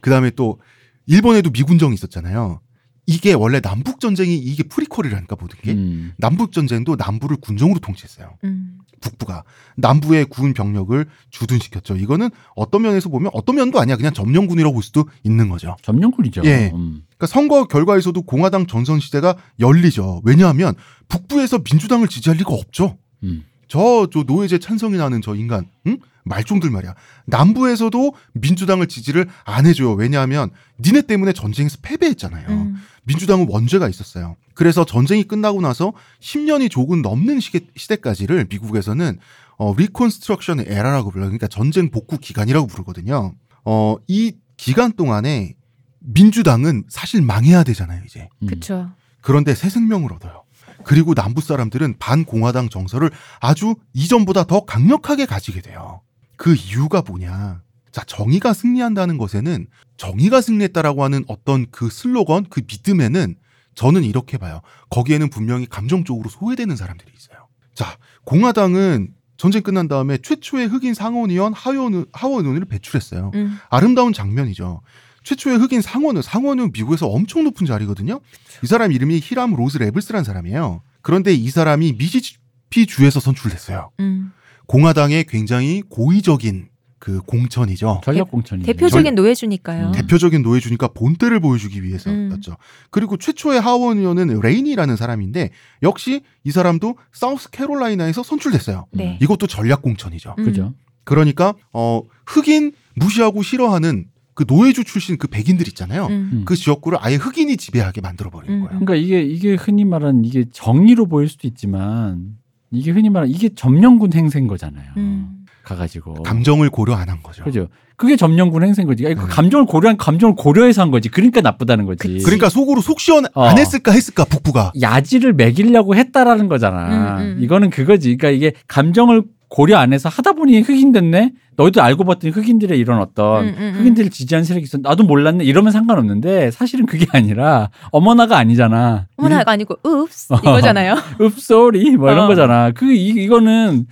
Speaker 2: 그다음에 또 일본에도 미군정이 있었잖아요. 이게 원래 남북 전쟁이 이게 프리퀄이라니까 모든 게
Speaker 3: 음.
Speaker 2: 남북 전쟁도 남부를 군정으로 통치했어요.
Speaker 1: 음.
Speaker 2: 북부가 남부의 군 병력을 주둔시켰죠. 이거는 어떤 면에서 보면 어떤 면도 아니야. 그냥 점령군이라고 볼 수도 있는 거죠.
Speaker 3: 점령군이죠.
Speaker 2: 예.
Speaker 3: 음.
Speaker 2: 그러니까 선거 결과에서도 공화당 전선 시대가 열리죠. 왜냐하면 북부에서 민주당을 지지할 리가 없죠.
Speaker 3: 음.
Speaker 2: 저, 저 노예제 찬성이 나는 저 인간, 응? 말종들 말이야. 남부에서도 민주당을 지지를 안 해줘요. 왜냐하면 니네 때문에 전쟁에서 패배했잖아요.
Speaker 1: 음.
Speaker 2: 민주당은 원죄가 있었어요. 그래서 전쟁이 끝나고 나서 10년이 조금 넘는 시대, 시대까지를 미국에서는 어, Reconstruction Era라고 불러요. 그러니까 전쟁 복구 기간이라고 부르거든요. 어, 이 기간 동안에 민주당은 사실 망해야 되잖아요, 이제.
Speaker 3: 음.
Speaker 1: 그쵸.
Speaker 2: 그런데 새 생명을 얻어요. 그리고 남부 사람들은 반공화당 정서를 아주 이전보다 더 강력하게 가지게 돼요. 그 이유가 뭐냐. 자, 정의가 승리한다는 것에는 정의가 승리했다라고 하는 어떤 그 슬로건, 그 믿음에는 저는 이렇게 봐요. 거기에는 분명히 감정적으로 소외되는 사람들이 있어요. 자, 공화당은 전쟁 끝난 다음에 최초의 흑인 상원의원, 하원, 하원의원을 배출했어요.
Speaker 1: 음.
Speaker 2: 아름다운 장면이죠. 최초의 흑인 상원은 상원은 미국에서 엄청 높은 자리거든요. 이 사람 이름이 히람 로즈 레블스라는 사람이에요. 그런데 이 사람이 미시시피 주에서 선출됐어요.
Speaker 1: 음.
Speaker 2: 공화당의 굉장히 고의적인 그 공천이죠.
Speaker 3: 전략 공천이
Speaker 1: 대표적인 노예주니까요.
Speaker 3: 음.
Speaker 2: 대표적인 노예주니까 본때를 보여주기 위해서였죠. 그리고 최초의 하원 의원은 레이니라는 사람인데 역시 이 사람도 사우스 캐롤라이나에서 선출됐어요.
Speaker 1: 네.
Speaker 2: 이것도 전략 공천이죠.
Speaker 1: 음.
Speaker 3: 그죠.
Speaker 2: 그러니까 어 흑인 무시하고 싫어하는 그 노예주 출신 그 백인들 있잖아요.
Speaker 1: 음.
Speaker 3: 음.
Speaker 2: 그 지역구를 아예 흑인이 지배하게 만들어 버리는
Speaker 1: 음.
Speaker 2: 거예요.
Speaker 3: 그러니까 이게 이게 흔히 말하는 이게 정의로 보일 수도 있지만 이게 흔히 말하는 이게 점령군 행세인 거잖아요.
Speaker 1: 음.
Speaker 3: 가가지고
Speaker 2: 감정을 고려 안 한 거죠.
Speaker 3: 그죠. 그게 점령군 행세인 거지. 아니, 그
Speaker 2: 네.
Speaker 3: 감정을 고려한 감정을 고려해서 한 거지. 그러니까 나쁘다는 거지.
Speaker 1: 그치.
Speaker 2: 그러니까 속으로 속 시원
Speaker 3: 어.
Speaker 2: 안 했을까 했을까 북부가.
Speaker 3: 야지를 매기려고 했다라는 거잖아.
Speaker 1: 음, 음.
Speaker 3: 이거는 그거지. 그러니까 이게 감정을 고려 안 해서 하다 보니 흑인 됐네. 너희도 알고 봤더니 흑인들의 이런 어떤
Speaker 1: 음, 음, 음.
Speaker 3: 흑인들을 지지하는 세력이 있어. 나도 몰랐네. 이러면 상관없는데 사실은 그게 아니라 어머나가 아니잖아.
Speaker 1: 어머나가 아니고 읍스 이거잖아요.
Speaker 3: 읍소리 뭐 이런
Speaker 1: 어.
Speaker 3: 거잖아. 그 이, 이거는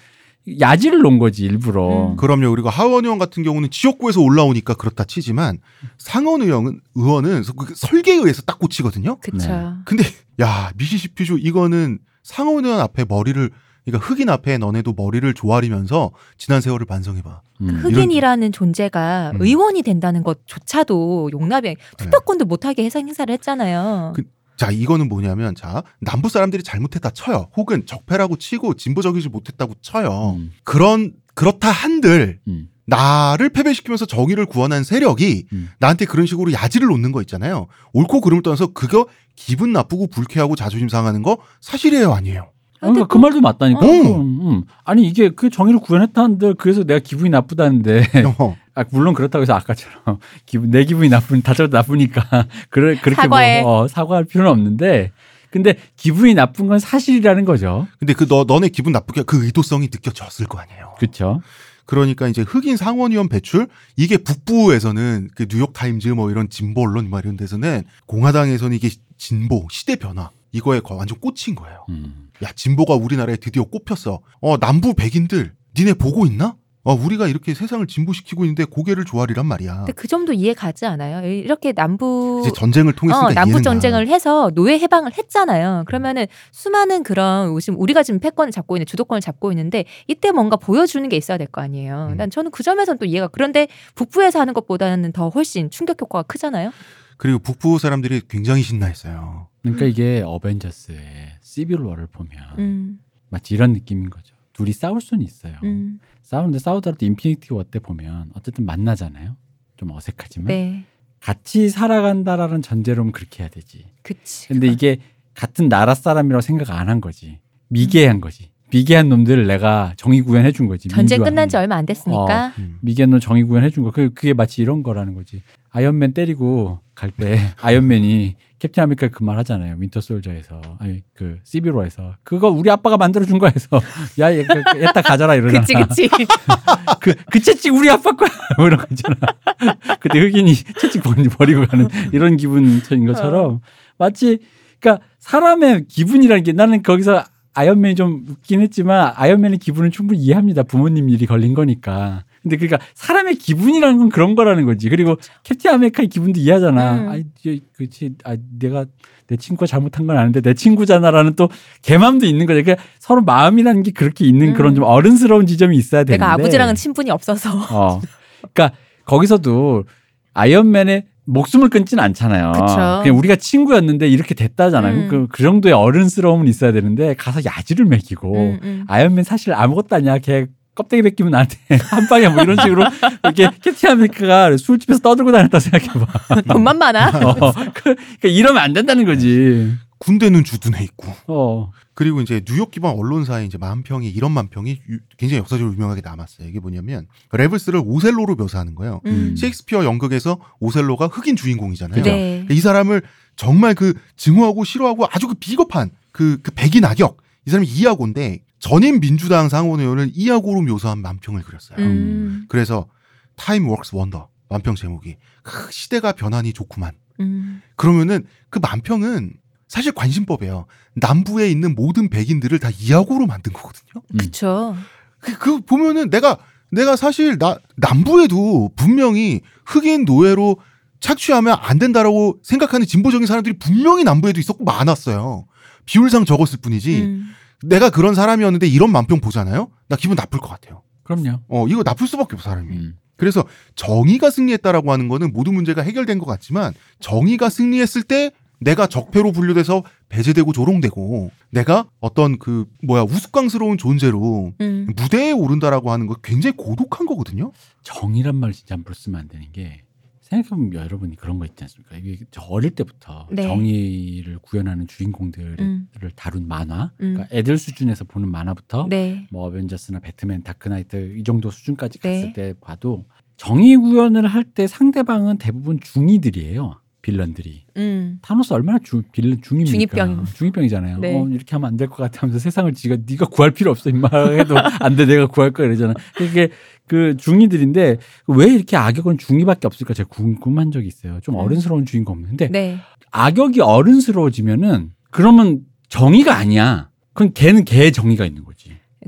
Speaker 3: 야지를 놓은 거지 일부러.
Speaker 1: 음.
Speaker 2: 그럼요. 그리고 하원 의원 같은 경우는 지역구에서 올라오니까 그렇다 치지만 상원 의원은 의원은 그 설계에 의해서 딱 꽂히거든요.
Speaker 1: 그쵸.
Speaker 3: 네.
Speaker 2: 근데 야 미시시피주 이거는 상원 의원 앞에 머리를 그러니까 흑인 앞에 너네도 머리를 조아리면서 지난 세월을 반성해봐.
Speaker 3: 음.
Speaker 1: 흑인이라는 존재가
Speaker 2: 음.
Speaker 1: 의원이 된다는 것조차도 용납이 투표권도 못하게 해서 행사를 했잖아요.
Speaker 2: 그- 자 이거는 뭐냐면 자 남부 사람들이 잘못했다 쳐요. 혹은 적폐라고 치고 진보적이지 못했다고 쳐요.
Speaker 3: 음.
Speaker 2: 그런 그렇다 한들
Speaker 3: 음.
Speaker 2: 나를 패배시키면서 정의를 구원한 세력이
Speaker 3: 음.
Speaker 2: 나한테 그런 식으로 야지를 놓는 거 있잖아요. 옳고 그름을 떠나서 그거 기분 나쁘고 불쾌하고 자존심 상하는 거 사실이에요, 아니에요?
Speaker 3: 그러니까 그 말도 맞다니까.
Speaker 2: 어.
Speaker 3: 음, 음. 아니 이게 그 정의를 구현했다는데 그래서 내가 기분이 나쁘다는데
Speaker 2: 어.
Speaker 3: 아, 물론 그렇다고 해서 아까처럼 기분 내 기분이 나쁜 다쳐도 나쁘니까 그래 그렇게
Speaker 1: 사과해.
Speaker 3: 뭐, 어, 사과할 필요는 없는데 근데 기분이 나쁜 건 사실이라는 거죠.
Speaker 2: 근데 그 너 너네 기분 나쁘게 그 의도성이 느껴졌을 거 아니에요.
Speaker 3: 그렇죠.
Speaker 2: 그러니까 이제 흑인 상원의원 배출 이게 북부에서는 그 뉴욕 타임즈 뭐 이런 진보 언론 뭐 이런 데서는 공화당에서는 이게 진보 시대 변화 이거에 거- 완전 꽂힌 거예요.
Speaker 3: 음.
Speaker 2: 야 진보가 우리나라에 드디어 꼽혔어. 어 남부 백인들 니네 보고 있나? 어 우리가 이렇게 세상을 진보시키고 있는데 고개를 조아리란 말이야.
Speaker 1: 근데 그 점도 이해 가지 않아요? 이렇게 남부
Speaker 2: 이제 전쟁을 통했으니까
Speaker 1: 어, 남부 전쟁을 해서 노예 해방을 했잖아요. 그러면은 수많은 그런 지금 우리가 지금 패권을 잡고 있는 주도권을 잡고 있는데 이때 뭔가 보여주는 게 있어야 될 거 아니에요.
Speaker 2: 음.
Speaker 1: 난 저는 그 점에서는 또 이해가 그런데 북부에서 하는 것보다는 더 훨씬 충격 효과가 크잖아요.
Speaker 2: 그리고 북부 사람들이 굉장히 신나했어요.
Speaker 3: 그러니까 이게 어벤져스의 시빌 워를 보면
Speaker 1: 음,
Speaker 3: 마치 이런 느낌인 거죠. 둘이 싸울 수는 있어요.
Speaker 1: 음,
Speaker 3: 싸우는데 싸우더라도 인피니티 워 때 보면 어쨌든 만나잖아요. 좀 어색하지만
Speaker 1: 네,
Speaker 3: 같이 살아간다라는 전제로는 그렇게 해야 되지.
Speaker 1: 그치.
Speaker 3: 근데 이게 같은 나라 사람이라고 생각 안 한 거지. 미개한 거지. 미개한 놈들을 내가 정의 구현해 준 거지.
Speaker 1: 전쟁. 끝난 지 얼마 안 됐으니까.
Speaker 2: 음.
Speaker 3: 미개한 놈 정의 구현해 준 거. 그 그게 마치 이런 거라는 거지. 아이언맨 때리고 갈 때 아이언맨이 캡틴 아메리카 그 말 하잖아요. 윈터 솔저에서 아니 그 시빌 워에서 그거 우리 아빠가 만들어 준 거야 해서 야 얘, 그, 옛다 가져라 이러잖아.
Speaker 1: 그치 그치.
Speaker 3: 그, 그 채찍 우리 아빠 거야. 뭐 이런 거 있잖아. 그때 흑인이 채찍 버리- 버리고 가는 이런 기분인 것처럼 마치, 그러니까 사람의 기분이라는 게 나는 거기서 아이언맨이 좀 웃긴 했지만 아이언맨의 기분은 충분히 이해합니다. 부모님 일이 걸린 거니까. 근데 그러니까 사람의 기분이라는 건 그런 거라는 거지. 그리고 캡틴 아메리카의 기분도 이해하잖아.
Speaker 1: 음.
Speaker 3: 아이, 저, 그치. 아, 내가 내 친구가 잘못한 건 아는데 내 친구잖아라는 또 걔 맘도 있는 거죠. 그러니까 서로 마음이라는 게 그렇게 있는
Speaker 1: 음.
Speaker 3: 그런 좀 어른스러운 지점이 있어야 되는데.
Speaker 1: 내가 아버지랑은 친분이 없어서.
Speaker 3: 어. 그러니까 거기서도 아이언맨의 목숨을 끊진 않잖아요.
Speaker 1: 그쵸.
Speaker 3: 그냥 우리가 친구였는데 이렇게 됐다잖아요.
Speaker 1: 음.
Speaker 3: 그, 그 정도의 어른스러움은 있어야 되는데 가서 야지를 먹이고
Speaker 1: 음, 음.
Speaker 3: 아이언맨 사실 아무것도 아니야. 걔 껍데기 벗기면 나한테 한 방에 뭐 이런 식으로 이렇게 캡틴 아메리카가 술집에서 떠들고 다녔다 생각해봐.
Speaker 1: 돈만 많아.
Speaker 3: 어, 그, 그러니까 이러면 안 된다는 거지.
Speaker 2: 군대는 주둔해 있고
Speaker 3: 어.
Speaker 2: 그리고 이제 뉴욕 기반 언론사에 이제 만평이 이런 만평이 유- 굉장히 역사적으로 유명하게 남았어요. 이게 뭐냐면 레블스를 오셀로로 묘사하는 거예요.
Speaker 1: 음.
Speaker 2: 셰익스피어 연극에서 오셀로가 흑인 주인공이잖아요.
Speaker 1: 네.
Speaker 2: 이 사람을 정말 그 증오하고 싫어하고 아주 그 비겁한 그, 그 백인 악역 이 사람이 이아고인데 전임 민주당 상원 의원을 이아고로 묘사한 만평을 그렸어요.
Speaker 1: 음.
Speaker 2: 그래서 Time works wonder 만평 제목이 크, 시대가 변하니 좋구만.
Speaker 1: 음.
Speaker 2: 그러면은 그 만평은 사실 관심법이에요. 남부에 있는 모든 백인들을 다 이아고로 만든 거거든요.
Speaker 3: 음.
Speaker 1: 그쵸.
Speaker 2: 그, 그 보면은 내가 내가 사실 나 남부에도 분명히 흑인 노예로 착취하면 안 된다라고 생각하는 진보적인 사람들이 분명히 남부에도 있었고 많았어요. 비율상 적었을 뿐이지.
Speaker 1: 음.
Speaker 2: 내가 그런 사람이었는데 이런 만평 보잖아요. 나 기분 나쁠 것 같아요.
Speaker 3: 그럼요.
Speaker 2: 어 이거 나쁠 수밖에 없어 사람이.
Speaker 3: 음.
Speaker 2: 그래서 정의가 승리했다라고 하는 거는 모든 문제가 해결된 것 같지만 정의가 승리했을 때 내가 적폐로 분류돼서 배제되고 조롱되고 내가 어떤 그 뭐야 우스꽝스러운 존재로
Speaker 1: 음.
Speaker 2: 무대에 오른다라고 하는 거 굉장히 고독한 거거든요.
Speaker 3: 정의란 말을 진짜 함부로 쓰면 안 되는 게 생각해보면 여러분이 그런 거 있지 않습니까? 이게 저 어릴 때부터
Speaker 1: 네.
Speaker 3: 정의를 구현하는 주인공들을
Speaker 1: 음.
Speaker 3: 다룬 만화,
Speaker 1: 음.
Speaker 3: 그러니까 애들 수준에서 보는 만화부터
Speaker 1: 네.
Speaker 3: 뭐 어벤져스나 배트맨, 다크나이트 이 정도 수준까지
Speaker 1: 네.
Speaker 3: 갔을 때 봐도 정의 구현을 할 때 상대방은 대부분 중이들이에요. 빌런들이.
Speaker 1: 음.
Speaker 3: 타노스 얼마나 주, 빌런 중입니까?
Speaker 1: 중이병.
Speaker 3: 중이병이잖아요.
Speaker 1: 네.
Speaker 3: 어, 이렇게 하면 안 될 것 같아 하면서 세상을 지가 네가 구할 필요 없어 임마 해도 안 돼 내가 구할 거야 이러잖아. 그게 그 중이들인데 왜 이렇게 악역은 중이밖에 없을까 제가 궁금한 적이 있어요. 좀
Speaker 1: 음.
Speaker 3: 어른스러운 주인공. 근데
Speaker 1: 네.
Speaker 3: 악역이 어른스러워지면은 그러면 정의가 아니야. 그럼 걔는 걔의 정의가 있는 거지.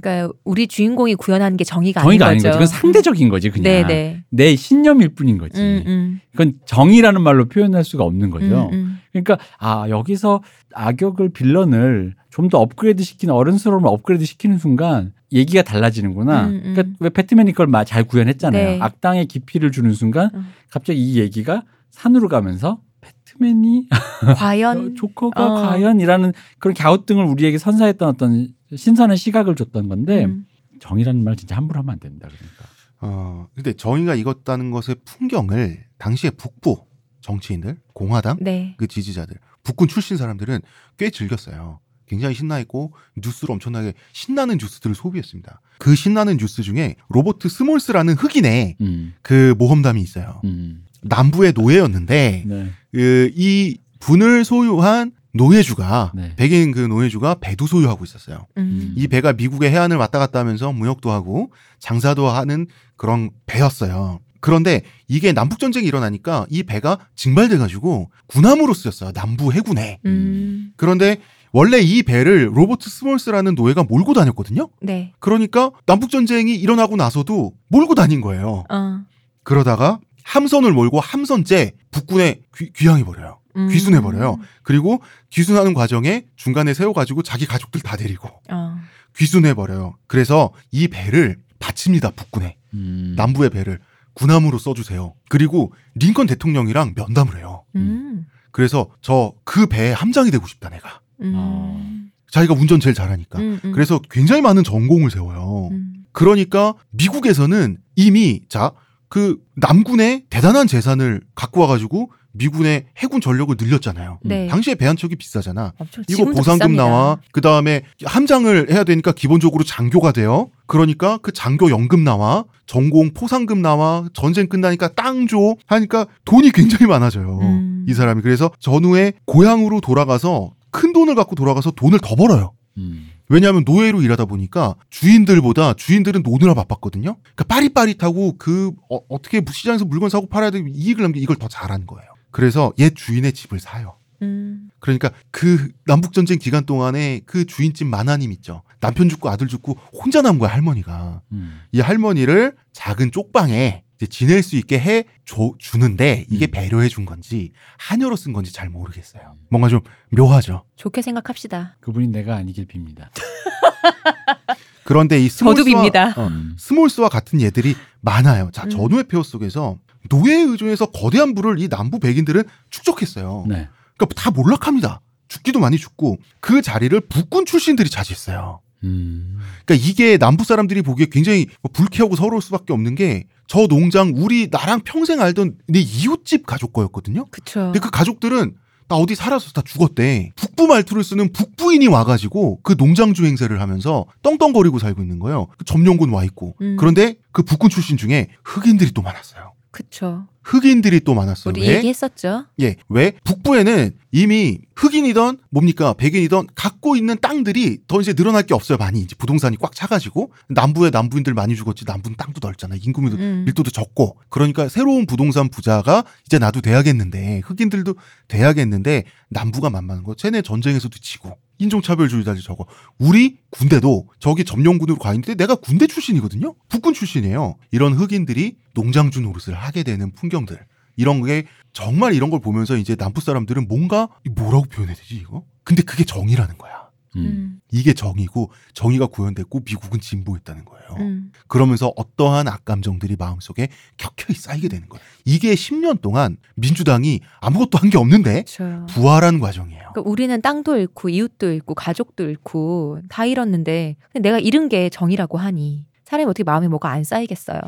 Speaker 1: 그러니까 우리 주인공이 구현하는 게 정의가,
Speaker 3: 정의가 아닌
Speaker 1: 아닌
Speaker 3: 거지.
Speaker 1: 거죠.
Speaker 3: 그건 상대적인 거지 그냥.
Speaker 1: 네네.
Speaker 3: 내 신념일 뿐인 거지.
Speaker 1: 음, 음.
Speaker 3: 그건 정의라는 말로 표현할 수가 없는 거죠.
Speaker 1: 음, 음.
Speaker 3: 그러니까 아 여기서 악역을 빌런을 좀 더 업그레이드 시키는 어른스러움을 업그레이드 시키는 순간 얘기가 달라지는구나.
Speaker 1: 음, 음.
Speaker 3: 그러니까 왜 배트맨이 그걸 마- 잘 구현했잖아요.
Speaker 1: 네.
Speaker 3: 악당의 깊이를 주는 순간
Speaker 1: 음.
Speaker 3: 갑자기 이 얘기가 산으로 가면서 배트맨이
Speaker 1: 과연
Speaker 3: 조커가
Speaker 1: 어.
Speaker 3: 과연이라는 그런 갸우뚱을 우리에게 선사했던 어떤 신선한 시각을 줬던 건데
Speaker 1: 음.
Speaker 3: 정의라는 말 진짜 함부로 하면 안 된다 그러니까.
Speaker 2: 어 근데 정의가 익었다는 것의 풍경을 당시에 북부 정치인들, 공화당
Speaker 1: 네.
Speaker 2: 그 지지자들, 북군 출신 사람들은 꽤 즐겼어요. 굉장히 신나 있고 뉴스를 엄청나게 신나는 뉴스들을 소비했습니다. 그 신나는 뉴스 중에 로버트 스몰스라는 흑인의
Speaker 3: 음,
Speaker 2: 그 모험담이 있어요.
Speaker 3: 음,
Speaker 2: 남부의 노예였는데
Speaker 3: 네.
Speaker 2: 그 이 분을 소유한 노예주가
Speaker 3: 네.
Speaker 2: 백인 그 노예주가 배도 소유하고 있었어요.
Speaker 1: 음.
Speaker 2: 이 배가 미국의 해안을 왔다 갔다 하면서 무역도 하고 장사도 하는 그런 배였어요. 그런데 이게 남북 전쟁이 일어나니까 이 배가 징발돼 가지고 군함으로 쓰였어요. 남부 해군에.
Speaker 1: 음.
Speaker 2: 그런데 원래 이 배를 로버트 스몰스라는 노예가 몰고 다녔거든요.
Speaker 1: 네.
Speaker 2: 그러니까 남북 전쟁이 일어나고 나서도 몰고 다닌 거예요.
Speaker 1: 어.
Speaker 2: 그러다가 함선을 몰고 함선째 북군에 귀, 귀향해 버려요.
Speaker 1: 음.
Speaker 2: 귀순해 버려요. 그리고 귀순하는 과정에 중간에 세워 가지고 자기 가족들 다 데리고
Speaker 1: 어.
Speaker 2: 귀순해 버려요. 그래서 이 배를 바칩니다. 북군에.
Speaker 3: 음.
Speaker 2: 남부의 배를 군함으로 써주세요. 그리고 링컨 대통령이랑 면담을 해요.
Speaker 1: 음.
Speaker 2: 그래서 저 그 배에 함장이 되고 싶다 내가.
Speaker 1: 음.
Speaker 2: 자기가 운전 제일 잘하니까.
Speaker 1: 음, 음.
Speaker 2: 그래서 굉장히 많은 전공을 세워요.
Speaker 1: 음.
Speaker 2: 그러니까 미국에서는 이미 자 그 남군의 대단한 재산을 갖고 와가지고 미군의 해군 전력을 늘렸잖아요.
Speaker 1: 네.
Speaker 2: 당시에 배 한 척이 비싸잖아.
Speaker 1: 엄청
Speaker 2: 이거 보상금
Speaker 1: 비쌉니다.
Speaker 2: 나와. 그 다음에 함장을 해야 되니까 기본적으로 장교가 돼요. 그러니까 그 장교 연금 나와. 전공 포상금 나와. 전쟁 끝나니까 땅 줘. 하니까 돈이 굉장히 많아져요.
Speaker 1: 음.
Speaker 2: 이 사람이. 그래서 전후에 고향으로 돌아가서 큰 돈을 갖고 돌아가서 돈을 더 벌어요.
Speaker 3: 음.
Speaker 2: 왜냐하면 노예로 일하다 보니까 주인들보다 주인들은 노느라 바빴거든요. 그러니까 빠릿빠릿하고 그 어, 떻게 시장에서 물건 사고 팔아야 되고 이익을 남기 이걸 더 잘하는 거예요. 그래서 옛 주인의 집을 사요.
Speaker 1: 음.
Speaker 2: 그러니까 그 남북 전쟁 기간 동안에 그 주인집 만화님 있죠. 남편 죽고 아들 죽고 혼자 남은 거야 할머니가.
Speaker 3: 음.
Speaker 2: 이 할머니를 작은 쪽방에 이제 지낼 수 있게 해 줘, 주는데 이게
Speaker 3: 음.
Speaker 2: 배려해 준 건지 하녀로 쓴 건지 잘 모르겠어요. 뭔가 좀 묘하죠.
Speaker 1: 좋게 생각합시다.
Speaker 3: 그분이 내가 아니길 빕니다.
Speaker 2: 그런데 이 스몰스와. 어,
Speaker 3: 음.
Speaker 2: 스몰스와 같은 예들이 많아요. 자,
Speaker 1: 음.
Speaker 2: 전후의 폐허 속에서 노예에 의존해서 거대한 부를 이 남부 백인들은 축적했어요.
Speaker 3: 네.
Speaker 2: 그러니까 다 몰락합니다. 죽기도 많이 죽고 그 자리를 북군 출신들이 차지했어요.
Speaker 3: 음.
Speaker 2: 그러니까 이게 남부 사람들이 보기에 굉장히 뭐 불쾌하고 서러울 수밖에 없는 게 저 농장 우리 나랑 평생 알던 내 이웃집 가족 거였거든요.
Speaker 1: 그쵸.
Speaker 2: 근데 그 가족들은 나 어디 살아서 다 죽었대. 북부 말투를 쓰는 북부인이 와가지고 그 농장주 행세를 하면서 떵떵거리고 살고 있는 거예요. 그 점령군 와 있고.
Speaker 1: 음.
Speaker 2: 그런데 그 북군 출신 중에 흑인들이 또 많았어요.
Speaker 1: 그쵸.
Speaker 2: 흑인들이 또 많았어요.
Speaker 1: 우리
Speaker 2: 왜?
Speaker 1: 얘기했었죠.
Speaker 2: 예, 왜? 북부에는 이미 흑인이던 뭡니까 백인이던 갖고 있는 땅들이 더 이제 늘어날 게 없어요. 많이 이제 부동산이 꽉 차가지고 남부에 남부인들 많이 죽었지. 남부는 땅도 넓잖아. 인구도
Speaker 1: 음.
Speaker 2: 밀도도 적고 그러니까 새로운 부동산 부자가 이제 나도 돼야겠는데 흑인들도 돼야겠는데 남부가 만만한 거. 쟤네 전쟁에서도 지고 인종차별주의자들 저거. 우리 군대도 저기 점령군으로 가 있는데 내가 군대 출신이거든요. 북군 출신이에요. 이런 흑인들이 농장주 노릇을 하게 되는 풍경들. 이런 게 정말 이런 걸 보면서 이제 남부 사람들은 뭔가 뭐라고 표현해야 되지 이거? 근데 그게 정의라는 거야.
Speaker 3: 음.
Speaker 1: 음.
Speaker 2: 이게 정의고 정의가 구현됐고 미국은 진보했다는 거예요.
Speaker 1: 음.
Speaker 2: 그러면서 어떠한 악감정들이 마음속에 켜켜이 쌓이게 되는 거예요. 이게 10년 동안 민주당이 아무것도 한 게 없는데
Speaker 1: 그쵸.
Speaker 2: 부활한 과정이에요.
Speaker 1: 그러니까 우리는 땅도 잃고 이웃도 잃고 가족도 잃고 다 잃었는데 내가 잃은 게 정이라고 하니 사람이 어떻게 마음에 뭐가 안 쌓이겠어요.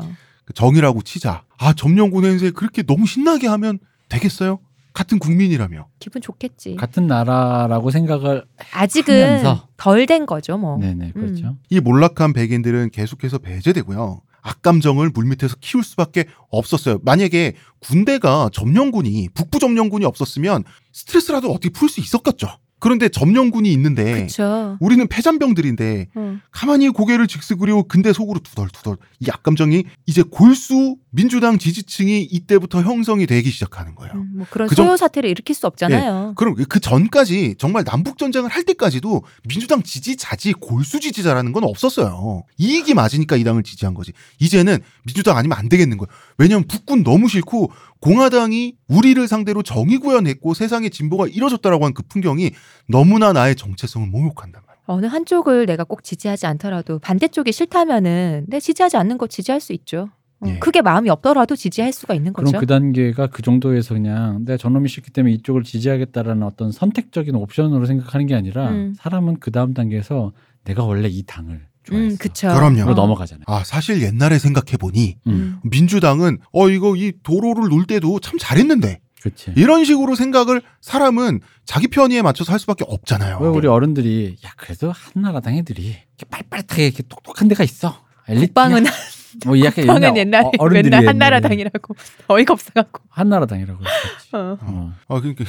Speaker 2: 정의라고 치자. 아 점령군 행세 그렇게 너무 신나게 하면 되겠어요? 같은 국민이라며.
Speaker 1: 기분 좋겠지.
Speaker 3: 같은 나라라고 생각을
Speaker 1: 아직은. 덜 된 거죠, 뭐.
Speaker 3: 네네 그렇죠.
Speaker 2: 이 몰락한 백인들은 계속해서 배제되고요. 악감정을 물밑에서 키울 수밖에 없었어요. 만약에 군대가 점령군이 북부 점령군이 없었으면 스트레스라도 어떻게 풀 수 있었겠죠. 그런데 점령군이 있는데
Speaker 1: 그쵸.
Speaker 2: 우리는 패잔병들인데
Speaker 1: 응.
Speaker 2: 가만히 고개를 직스그리고 근데 속으로 투덜투덜 이 악감정이 이제 골수 민주당 지지층이 이때부터 형성이 되기 시작하는 거예요.
Speaker 1: 음, 뭐 그런
Speaker 2: 그 정-
Speaker 1: 소요 사태를 일으킬 수 없잖아요.
Speaker 2: 그럼 그 전까지 정말 남북 전쟁을 할 때까지도 민주당 지지 자지 골수 지지자라는 건 없었어요. 이익이 맞으니까 이 당을 지지한 거지. 이제는 민주당 아니면 안 되겠는 거예요. 왜냐하면 북군 너무 싫고 공화당이 우리를 상대로 정의 구현했고 세상의 진보가 이뤄졌다라고 한 그 풍경이 너무나 나의 정체성을 모욕한단 말이에요.
Speaker 1: 어느 한쪽을 내가 꼭 지지하지 않더라도 반대쪽이 싫다면은 내 지지하지 않는 거 지지할 수 있죠. 어,
Speaker 2: 예.
Speaker 1: 크게 마음이 없더라도 지지할 수가 있는
Speaker 3: 그럼
Speaker 1: 거죠.
Speaker 3: 그 단계가 그 정도에서 그냥 내가 저놈이 싫기 때문에 이쪽을 지지하겠다라는 어떤 선택적인 옵션으로 생각하는 게 아니라
Speaker 1: 음.
Speaker 3: 사람은 그 다음 단계에서 내가 원래 이 당을 좋아했어.
Speaker 1: 음, 그쵸.
Speaker 2: 그럼요.
Speaker 3: 로
Speaker 1: 어.
Speaker 3: 넘어가잖아요.
Speaker 2: 아 사실 옛날에 생각해 보니
Speaker 3: 음.
Speaker 1: 음.
Speaker 2: 민주당은 어 이거 이 도로를 놓을 때도 참 잘했는데
Speaker 3: 그렇지.
Speaker 2: 이런 식으로 생각을 사람은 자기 편의에 맞춰서 할 수밖에 없잖아요.
Speaker 3: 왜 우리 어른들이 야 그래도 한나라당 애들이 이렇게 빨빨하게 이렇게 똑똑한 데가 있어.
Speaker 1: 국방은
Speaker 3: 뭐 약간
Speaker 1: 국방은 옛날에
Speaker 3: 어,
Speaker 1: 맨날
Speaker 3: 옛날에
Speaker 1: 한나라당이라고 어이가 없어갖고.
Speaker 3: 한나라당이라고.
Speaker 1: 어.
Speaker 3: 어.
Speaker 2: 아 그러니까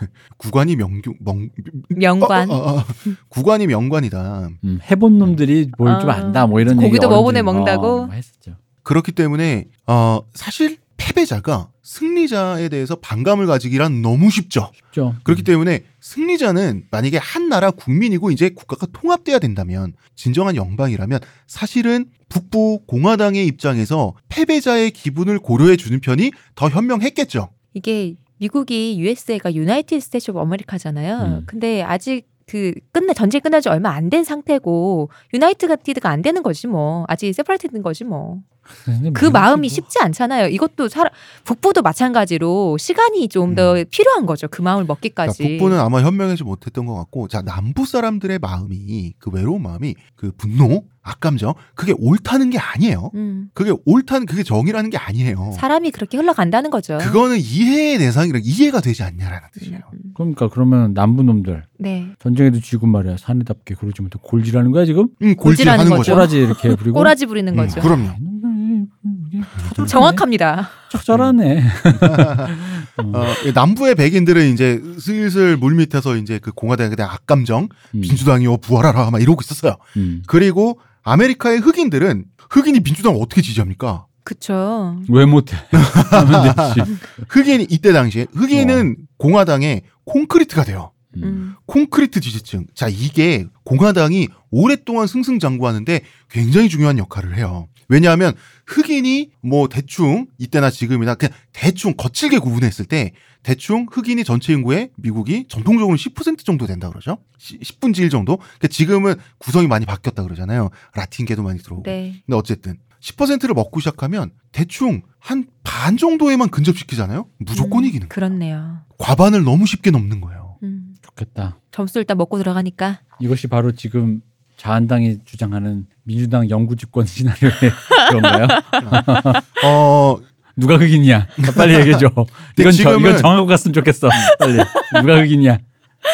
Speaker 2: 구관이 명중 명
Speaker 1: 명관.
Speaker 2: 어, 어, 어. 구관이 명관이다.
Speaker 3: 음, 해본 놈들이 뭘좀
Speaker 1: 아,
Speaker 3: 안다 뭐 이런 얘기
Speaker 1: 고기도
Speaker 3: 어른들이,
Speaker 1: 먹는다고?
Speaker 3: 어, 뭐 했었죠.
Speaker 2: 그렇기 때문에 어 사실 패배자가 승리자에 대해서 반감을 가지기란 너무 쉽죠.
Speaker 3: 쉽죠.
Speaker 2: 그렇기 때문에 승리자는 만약에 한 나라 국민이고 이제 국가가 통합돼야 된다면 진정한 영방이라면 사실은 북부 공화당의 입장에서 패배자의 기분을 고려해 주는 편이 더 현명했겠죠.
Speaker 1: 이게 미국이 USA가 United State of America잖아요.
Speaker 3: 음.
Speaker 1: 근데 아직 그 끝내 전쟁 끝난 지 얼마 안 된 상태고 united가 안 되는 거지 뭐. 아직 separate된 거지 뭐.
Speaker 3: 근데
Speaker 1: 그
Speaker 3: 미국이
Speaker 1: 마음이
Speaker 3: 뭐-
Speaker 1: 쉽지 않잖아요. 이것도 사람 북부도 마찬가지로 시간이 좀더 필요한 거죠. 그 마음을
Speaker 2: 그러니까
Speaker 1: 먹기까지.
Speaker 2: 북부는 아마 현명하지 못했던 것 같고, 자 남부 사람들의 마음이 그 외로운 마음이 그 분노, 악감정 그게 옳다는 게 아니에요.
Speaker 1: 음,
Speaker 2: 그게 옳다는 그게 정의라는 게 아니에요.
Speaker 1: 사람이 그렇게 흘러간다는 거죠.
Speaker 2: 그거는 이해의 대상이라 이해가 되지 않냐라는 뜻이에요.
Speaker 1: 음,
Speaker 3: 그러니까 그러면 남부 놈들
Speaker 1: 네.
Speaker 3: 전쟁에도 지고 말이야 사내답게 그러지 못해 골질하는 거야 지금?
Speaker 2: 음,
Speaker 1: 골질하는
Speaker 2: 골질하는
Speaker 1: 거죠.
Speaker 2: 거죠.
Speaker 3: 꼬라지 이렇게 부리고
Speaker 1: 꼬라지 부리는
Speaker 2: 음,
Speaker 1: 거죠.
Speaker 2: 그럼요.
Speaker 1: 정확합니다.
Speaker 3: 처절하네.
Speaker 2: 어, 이 남부의 백인들은 이제 슬슬 물 밑에서 이제 그 공화당에 대한 악감정,
Speaker 3: 음.
Speaker 2: 민주당이요 부활하라 막 이러고 있었어요.
Speaker 3: 음.
Speaker 2: 그리고 아메리카의 흑인들은 흑인이 민주당 을 어떻게 지지합니까?
Speaker 1: 그쵸.
Speaker 3: 왜 못해?
Speaker 2: 흑인이 이때 당시에 흑인은 공화당의 콘크리트가 돼요.
Speaker 3: 음.
Speaker 1: 음.
Speaker 2: 콘크리트 지지층. 자, 이게 공화당이 오랫동안 승승장구하는데 굉장히 중요한 역할을 해요. 왜냐하면 흑인이 뭐 대충 이때나 지금이나 그냥 대충 거칠게 구분했을 때 대충 흑인이 전체 인구의 미국이 전통적으로 10% 정도 된다 그러죠. 10분지 1 정도. 그러니까 지금은 구성이 많이 바뀌었다 그러잖아요. 라틴계도 많이 들어오고.
Speaker 1: 네.
Speaker 2: 근데 어쨌든 10%를 먹고 시작하면 대충 한 반 정도에만 근접시키잖아요. 무조건
Speaker 1: 음,
Speaker 2: 이기는. 거예요.
Speaker 1: 그렇네요.
Speaker 2: 과반을 너무 쉽게 넘는 거예요.
Speaker 1: 음.
Speaker 3: 좋겠다.
Speaker 1: 점수 일단 먹고 들어가니까.
Speaker 3: 이것이 바로 지금 자한당이 주장하는 민주당 영구 집권 시나리오의 그런가요?
Speaker 2: 어,
Speaker 3: 누가 흑인이야? 빨리 얘기해 줘. 이건, 저,
Speaker 2: 지금은-
Speaker 3: 이건 정하고 갔으면 좋겠어. 빨리. 누가 흑인이야?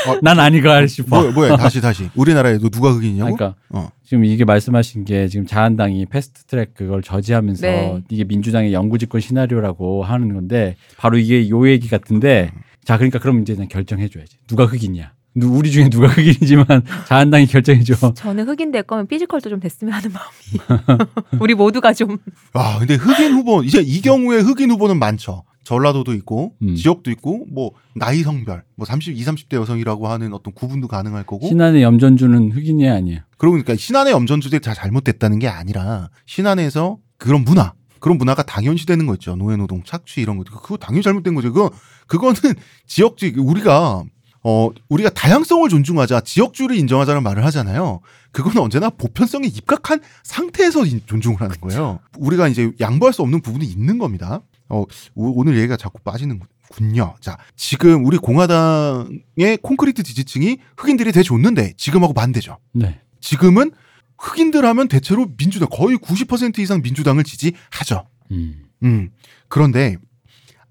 Speaker 2: 어,
Speaker 3: 난 아니가 싶어.
Speaker 2: 뭐, 뭐야 다시 다시 우리나라에도 누가 흑인이냐고?
Speaker 3: 그러니까
Speaker 2: 어.
Speaker 3: 지금 이게 말씀하신 게 지금 자한당이 패스트트랙 그걸 저지하면서
Speaker 1: 네.
Speaker 3: 이게 민주당의 영구집권 시나리오라고 하는 건데 바로 이게 요 얘기 같은데 자 그러니까 그럼 이제 그냥 결정해 줘야지 누가 흑인이야 누- 우리 중에 누가 흑인이지만 자한당이 결정해줘
Speaker 1: 저는 흑인 될 거면 피지컬도 좀 됐으면 하는 마음이. 우리 모두가 좀.
Speaker 2: 아 근데 흑인 후보 이제 이 경우에 흑인 후보는 많죠. 전라도도 있고
Speaker 3: 음.
Speaker 2: 지역도 있고 뭐 나이 성별 뭐 30, 20, 30대 여성이라고 하는 어떤 구분도 가능할 거고
Speaker 3: 신안의 염전주는 흑인이야 아니야
Speaker 2: 그러고 그러니까 신안의 염전주제 다 잘못됐다는 게 아니라 신안에서 그런 문화 그런 문화가 당연시되는 거 있죠 노예노동 착취 이런 거 그거 당연히 잘못된 거죠 그거 그거는 지역주 우리가 어 우리가 다양성을 존중하자 지역주를 인정하자는 말을 하잖아요. 그건 언제나 보편성에 입각한 상태에서 인- 존중을 하는 거예요. 우리가 이제 양보할 수 없는 부분이 있는 겁니다. 어 오- 오늘 얘기가 자꾸 빠지는군요. 자 지금 우리 공화당의 콘크리트 지지층이 흑인들이 대줬는데 지금하고 반대죠.
Speaker 3: 네.
Speaker 2: 지금은 흑인들 하면 대체로 민주당 거의 90% 이상 민주당을 지지하죠.
Speaker 3: 음.
Speaker 2: 음. 그런데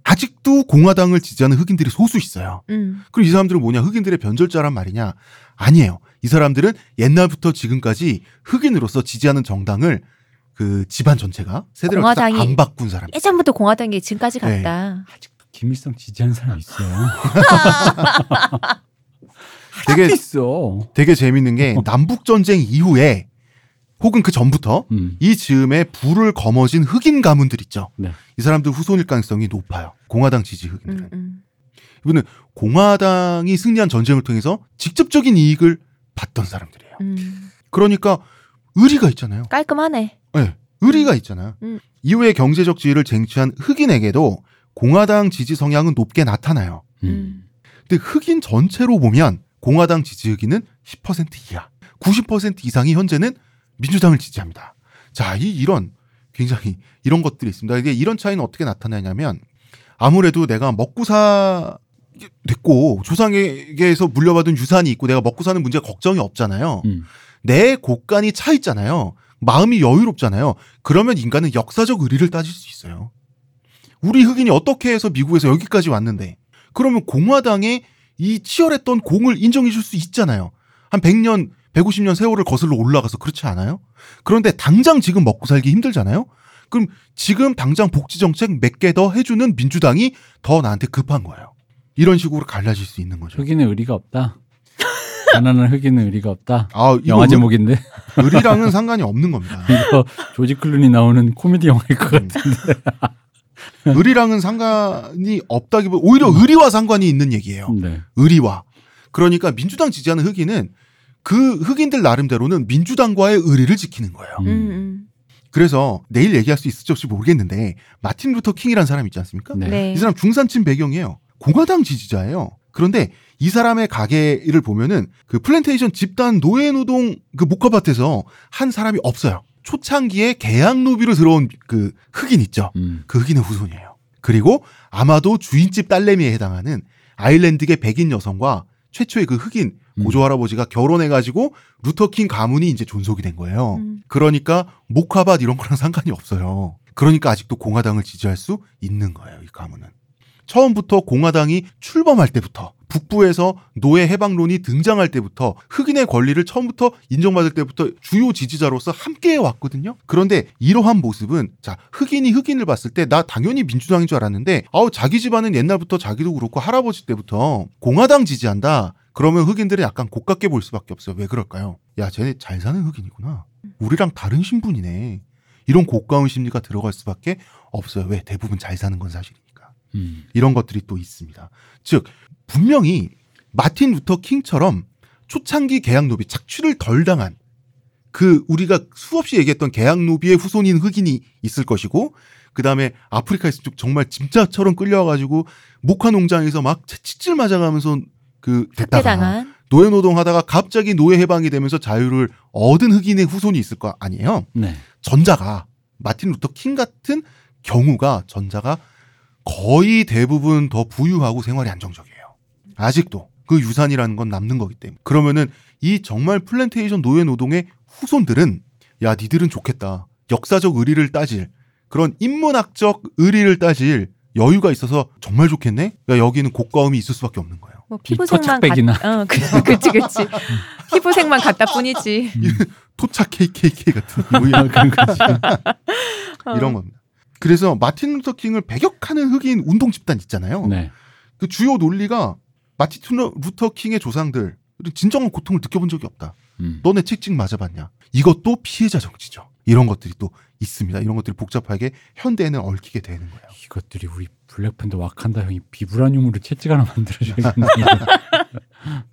Speaker 2: 아직도 공화당을 지지하는 흑인들이 소수 있어요.
Speaker 1: 음.
Speaker 2: 그럼 이 사람들은 뭐냐? 흑인들의 변절자란 말이냐? 아니에요. 이 사람들은 옛날부터 지금까지 흑인으로서 지지하는 정당을 그 집안 전체가 세대를
Speaker 1: 공화당이-
Speaker 2: 안 바꾼 사람.
Speaker 1: 예전부터 공화당이 지금까지
Speaker 2: 네.
Speaker 1: 갔다.
Speaker 3: 김일성 지지하는 사람 있어요
Speaker 2: 되게
Speaker 3: 있어
Speaker 2: 되게 재밌는 게 남북 전쟁 이후에 혹은 그 전부터
Speaker 3: 음.
Speaker 2: 이 즈음에 불을 거머쥔 흑인 가문들 있죠.
Speaker 3: 네.
Speaker 2: 이 사람들 후손일 가능성이 높아요. 공화당 지지 흑인들은.
Speaker 1: 음, 음.
Speaker 2: 이분은 공화당이 승리한 전쟁을 통해서 직접적인 이익을 받던 사람들이에요.
Speaker 1: 음.
Speaker 2: 그러니까 의리가 있잖아요.
Speaker 1: 깔끔하네.
Speaker 2: 네, 의리가 있잖아요.
Speaker 1: 음.
Speaker 2: 이후에 경제적 지위를 쟁취한 흑인에게도 공화당 지지 성향은 높게 나타나요.
Speaker 3: 음.
Speaker 1: 음.
Speaker 2: 근데 흑인 전체로 보면 공화당 지지 흑인은 10% 이하, 90% 이상이 현재는 민주당을 지지합니다. 자, 이 이런 굉장히 이런 것들이 있습니다. 이게 이런 차이는 어떻게 나타나냐면 아무래도 내가 먹고 사 됐고 조상에게서 물려받은 유산이 있고 내가 먹고 사는 문제가 걱정이 없잖아요.
Speaker 3: 음.
Speaker 2: 내 곳간이 차 있잖아요. 마음이 여유롭잖아요. 그러면 인간은 역사적 의리를 따질 수 있어요. 우리 흑인이 어떻게 해서 미국에서 여기까지 왔는데 그러면 공화당의 이 치열했던 공을 인정해 줄 수 있잖아요. 한 100년, 150년 세월을 거슬러 올라가서 그렇지 않아요? 그런데 당장 지금 먹고 살기 힘들잖아요? 그럼 지금 당장 복지 정책 몇 개 더 해주는 민주당이 더 나한테 급한 거예요. 이런 식으로 갈라질 수 있는 거죠.
Speaker 3: 흑인은 의리가 없다 가난한 흑인은 의리가 없다
Speaker 2: 아,
Speaker 3: 영화
Speaker 2: 의-
Speaker 3: 제목인데
Speaker 2: 의리랑은 상관이 없는 겁니다.
Speaker 3: 이거 조지 클룬이 나오는 코미디 영화일 것 같아
Speaker 2: 의리랑은 상관이 없다기보다 오히려 의리와 상관이 있는 얘기예요.
Speaker 3: 네.
Speaker 2: 의리와. 그러니까 민주당 지지하는 흑인은 그 흑인들 나름대로는 민주당과의 의리를 지키는 거예요.
Speaker 3: 음.
Speaker 1: 음, 음.
Speaker 2: 그래서 내일 얘기할 수 있을지 없을지 모르겠는데 마틴 루터 킹이라는 사람 있지 않습니까?
Speaker 3: 네.
Speaker 1: 네.
Speaker 2: 이 사람 중산층 배경이에요. 공화당 지지자예요. 그런데 이 사람의 가계를 보면은 그 플랜테이션 집단 노예 노동 그 목화밭에서 한 사람이 없어요. 초창기에 계약노비로 들어온 그 흑인 있죠.
Speaker 3: 음.
Speaker 2: 그 흑인의 후손이에요. 그리고 아마도 주인집 딸내미에 해당하는 아일랜드계 백인 여성과 최초의 그 흑인
Speaker 3: 음.
Speaker 2: 고조 할아버지가 결혼해가지고 루터킹 가문이 이제 존속이 된 거예요.
Speaker 1: 음.
Speaker 2: 그러니까 목화밭 이런 거랑 상관이 없어요. 그러니까 아직도 공화당을 지지할 수 있는 거예요. 이 가문은. 처음부터 공화당이 출범할 때부터 북부에서 노예 해방론이 등장할 때부터 흑인의 권리를 처음부터 인정받을 때부터 주요 지지자로서 함께 왔거든요. 그런데 이러한 모습은 자 흑인이 흑인을 봤을 때 나 당연히 민주당인 줄 알았는데 아우 자기 집안은 옛날부터 자기도 그렇고 할아버지 때부터 공화당 지지한다. 그러면 흑인들은 약간 고깝게 볼 수밖에 없어요. 왜 그럴까요? 야 쟤네 잘 사는 흑인이구나. 우리랑 다른 신분이네. 이런 고까운 심리가 들어갈 수밖에 없어요. 왜 대부분 잘 사는 건 사실이니까.
Speaker 3: 음.
Speaker 2: 이런 것들이 또 있습니다. 즉 분명히 마틴 루터 킹처럼 초창기 계약 노비 착취를 덜 당한 그 우리가 수없이 얘기했던 계약 노비의 후손인 흑인이 있을 것이고 그 다음에 아프리카에서 좀 정말 짐짝처럼 끌려와가지고 목화 농장에서 막 채찍질 맞아가면서 그 됐다가 노예 노동하다가 갑자기 노예 해방이 되면서 자유를 얻은 흑인의 후손이 있을 거 아니에요.
Speaker 3: 네.
Speaker 2: 전자가 마틴 루터 킹 같은 경우가 전자가 거의 대부분 더 부유하고 생활이 안정적이에요. 아직도 그 유산이라는 건 남는 거기 때문에. 그러면은 이 정말 플랜테이션 노예 노동의 후손들은 야 니들은 좋겠다. 역사적 의리를 따질 그런 인문학적 의리를 따질 여유가 있어서 정말 좋겠네. 야 여기는 고까움이 있을 수밖에 없는 거예요.
Speaker 1: 뭐 피부색만
Speaker 3: 토착백이나.
Speaker 1: 같, 어, 그, 그치 그치. 피부색만 같다 뿐이지.
Speaker 2: 토착 KKK 같은 뭐
Speaker 3: 아,
Speaker 2: 이런,
Speaker 3: 그런 거지.
Speaker 1: 어.
Speaker 2: 이런 겁니다. 그래서 마틴 루터 킹을 배격하는 흑인 운동 집단 있잖아요.
Speaker 3: 네.
Speaker 2: 그 주요 논리가 마틴 루터 킹의 조상들 진정한 고통을 느껴본 적이 없다.
Speaker 3: 음.
Speaker 2: 너네 채찍 맞아봤냐? 이것도 피해자 정치죠. 이런 것들이 또 있습니다. 이런 것들이 복잡하게 현대에는 얽히게 되는 거예요.
Speaker 3: 이것들이 우리 블랙팬더 와칸다 형이 비브라늄으로 채찍 하나 만들어줘야겠네.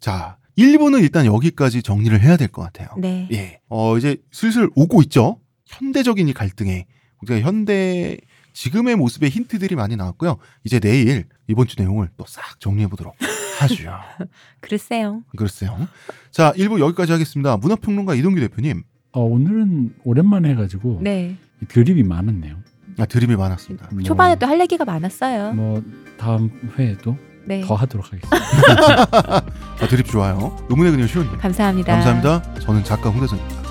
Speaker 2: 자, 1부는 일단 여기까지 정리를 해야 될 것 같아요.
Speaker 1: 네.
Speaker 2: 예. 어, 이제 슬슬 오고 있죠. 현대적인 이 갈등에. 우리가 현대, 지금의 모습의 힌트들이 많이 나왔고요. 이제 내일 이번 주 내용을 또 싹 정리해 보도록 하죠.
Speaker 1: 글쎄요.
Speaker 2: 글쎄요. 자, 1부 여기까지 하겠습니다. 문화평론가 이동규 대표님.
Speaker 3: 어, 오늘은 오랜만에 해가지고
Speaker 1: 네.
Speaker 3: 드립이 많았네요.
Speaker 2: 아, 드림이 많았습니다.
Speaker 3: 뭐,
Speaker 1: 초반에 또 할 얘기가 많았어요.
Speaker 3: 뭐 다음 회에도
Speaker 1: 네.
Speaker 3: 더 하도록 하겠습니다.
Speaker 2: 아, 드립 좋아요. 의문의 그녀 시원님.
Speaker 1: 감사합니다.
Speaker 2: 감사합니다. 저는 작가 홍대선입니다.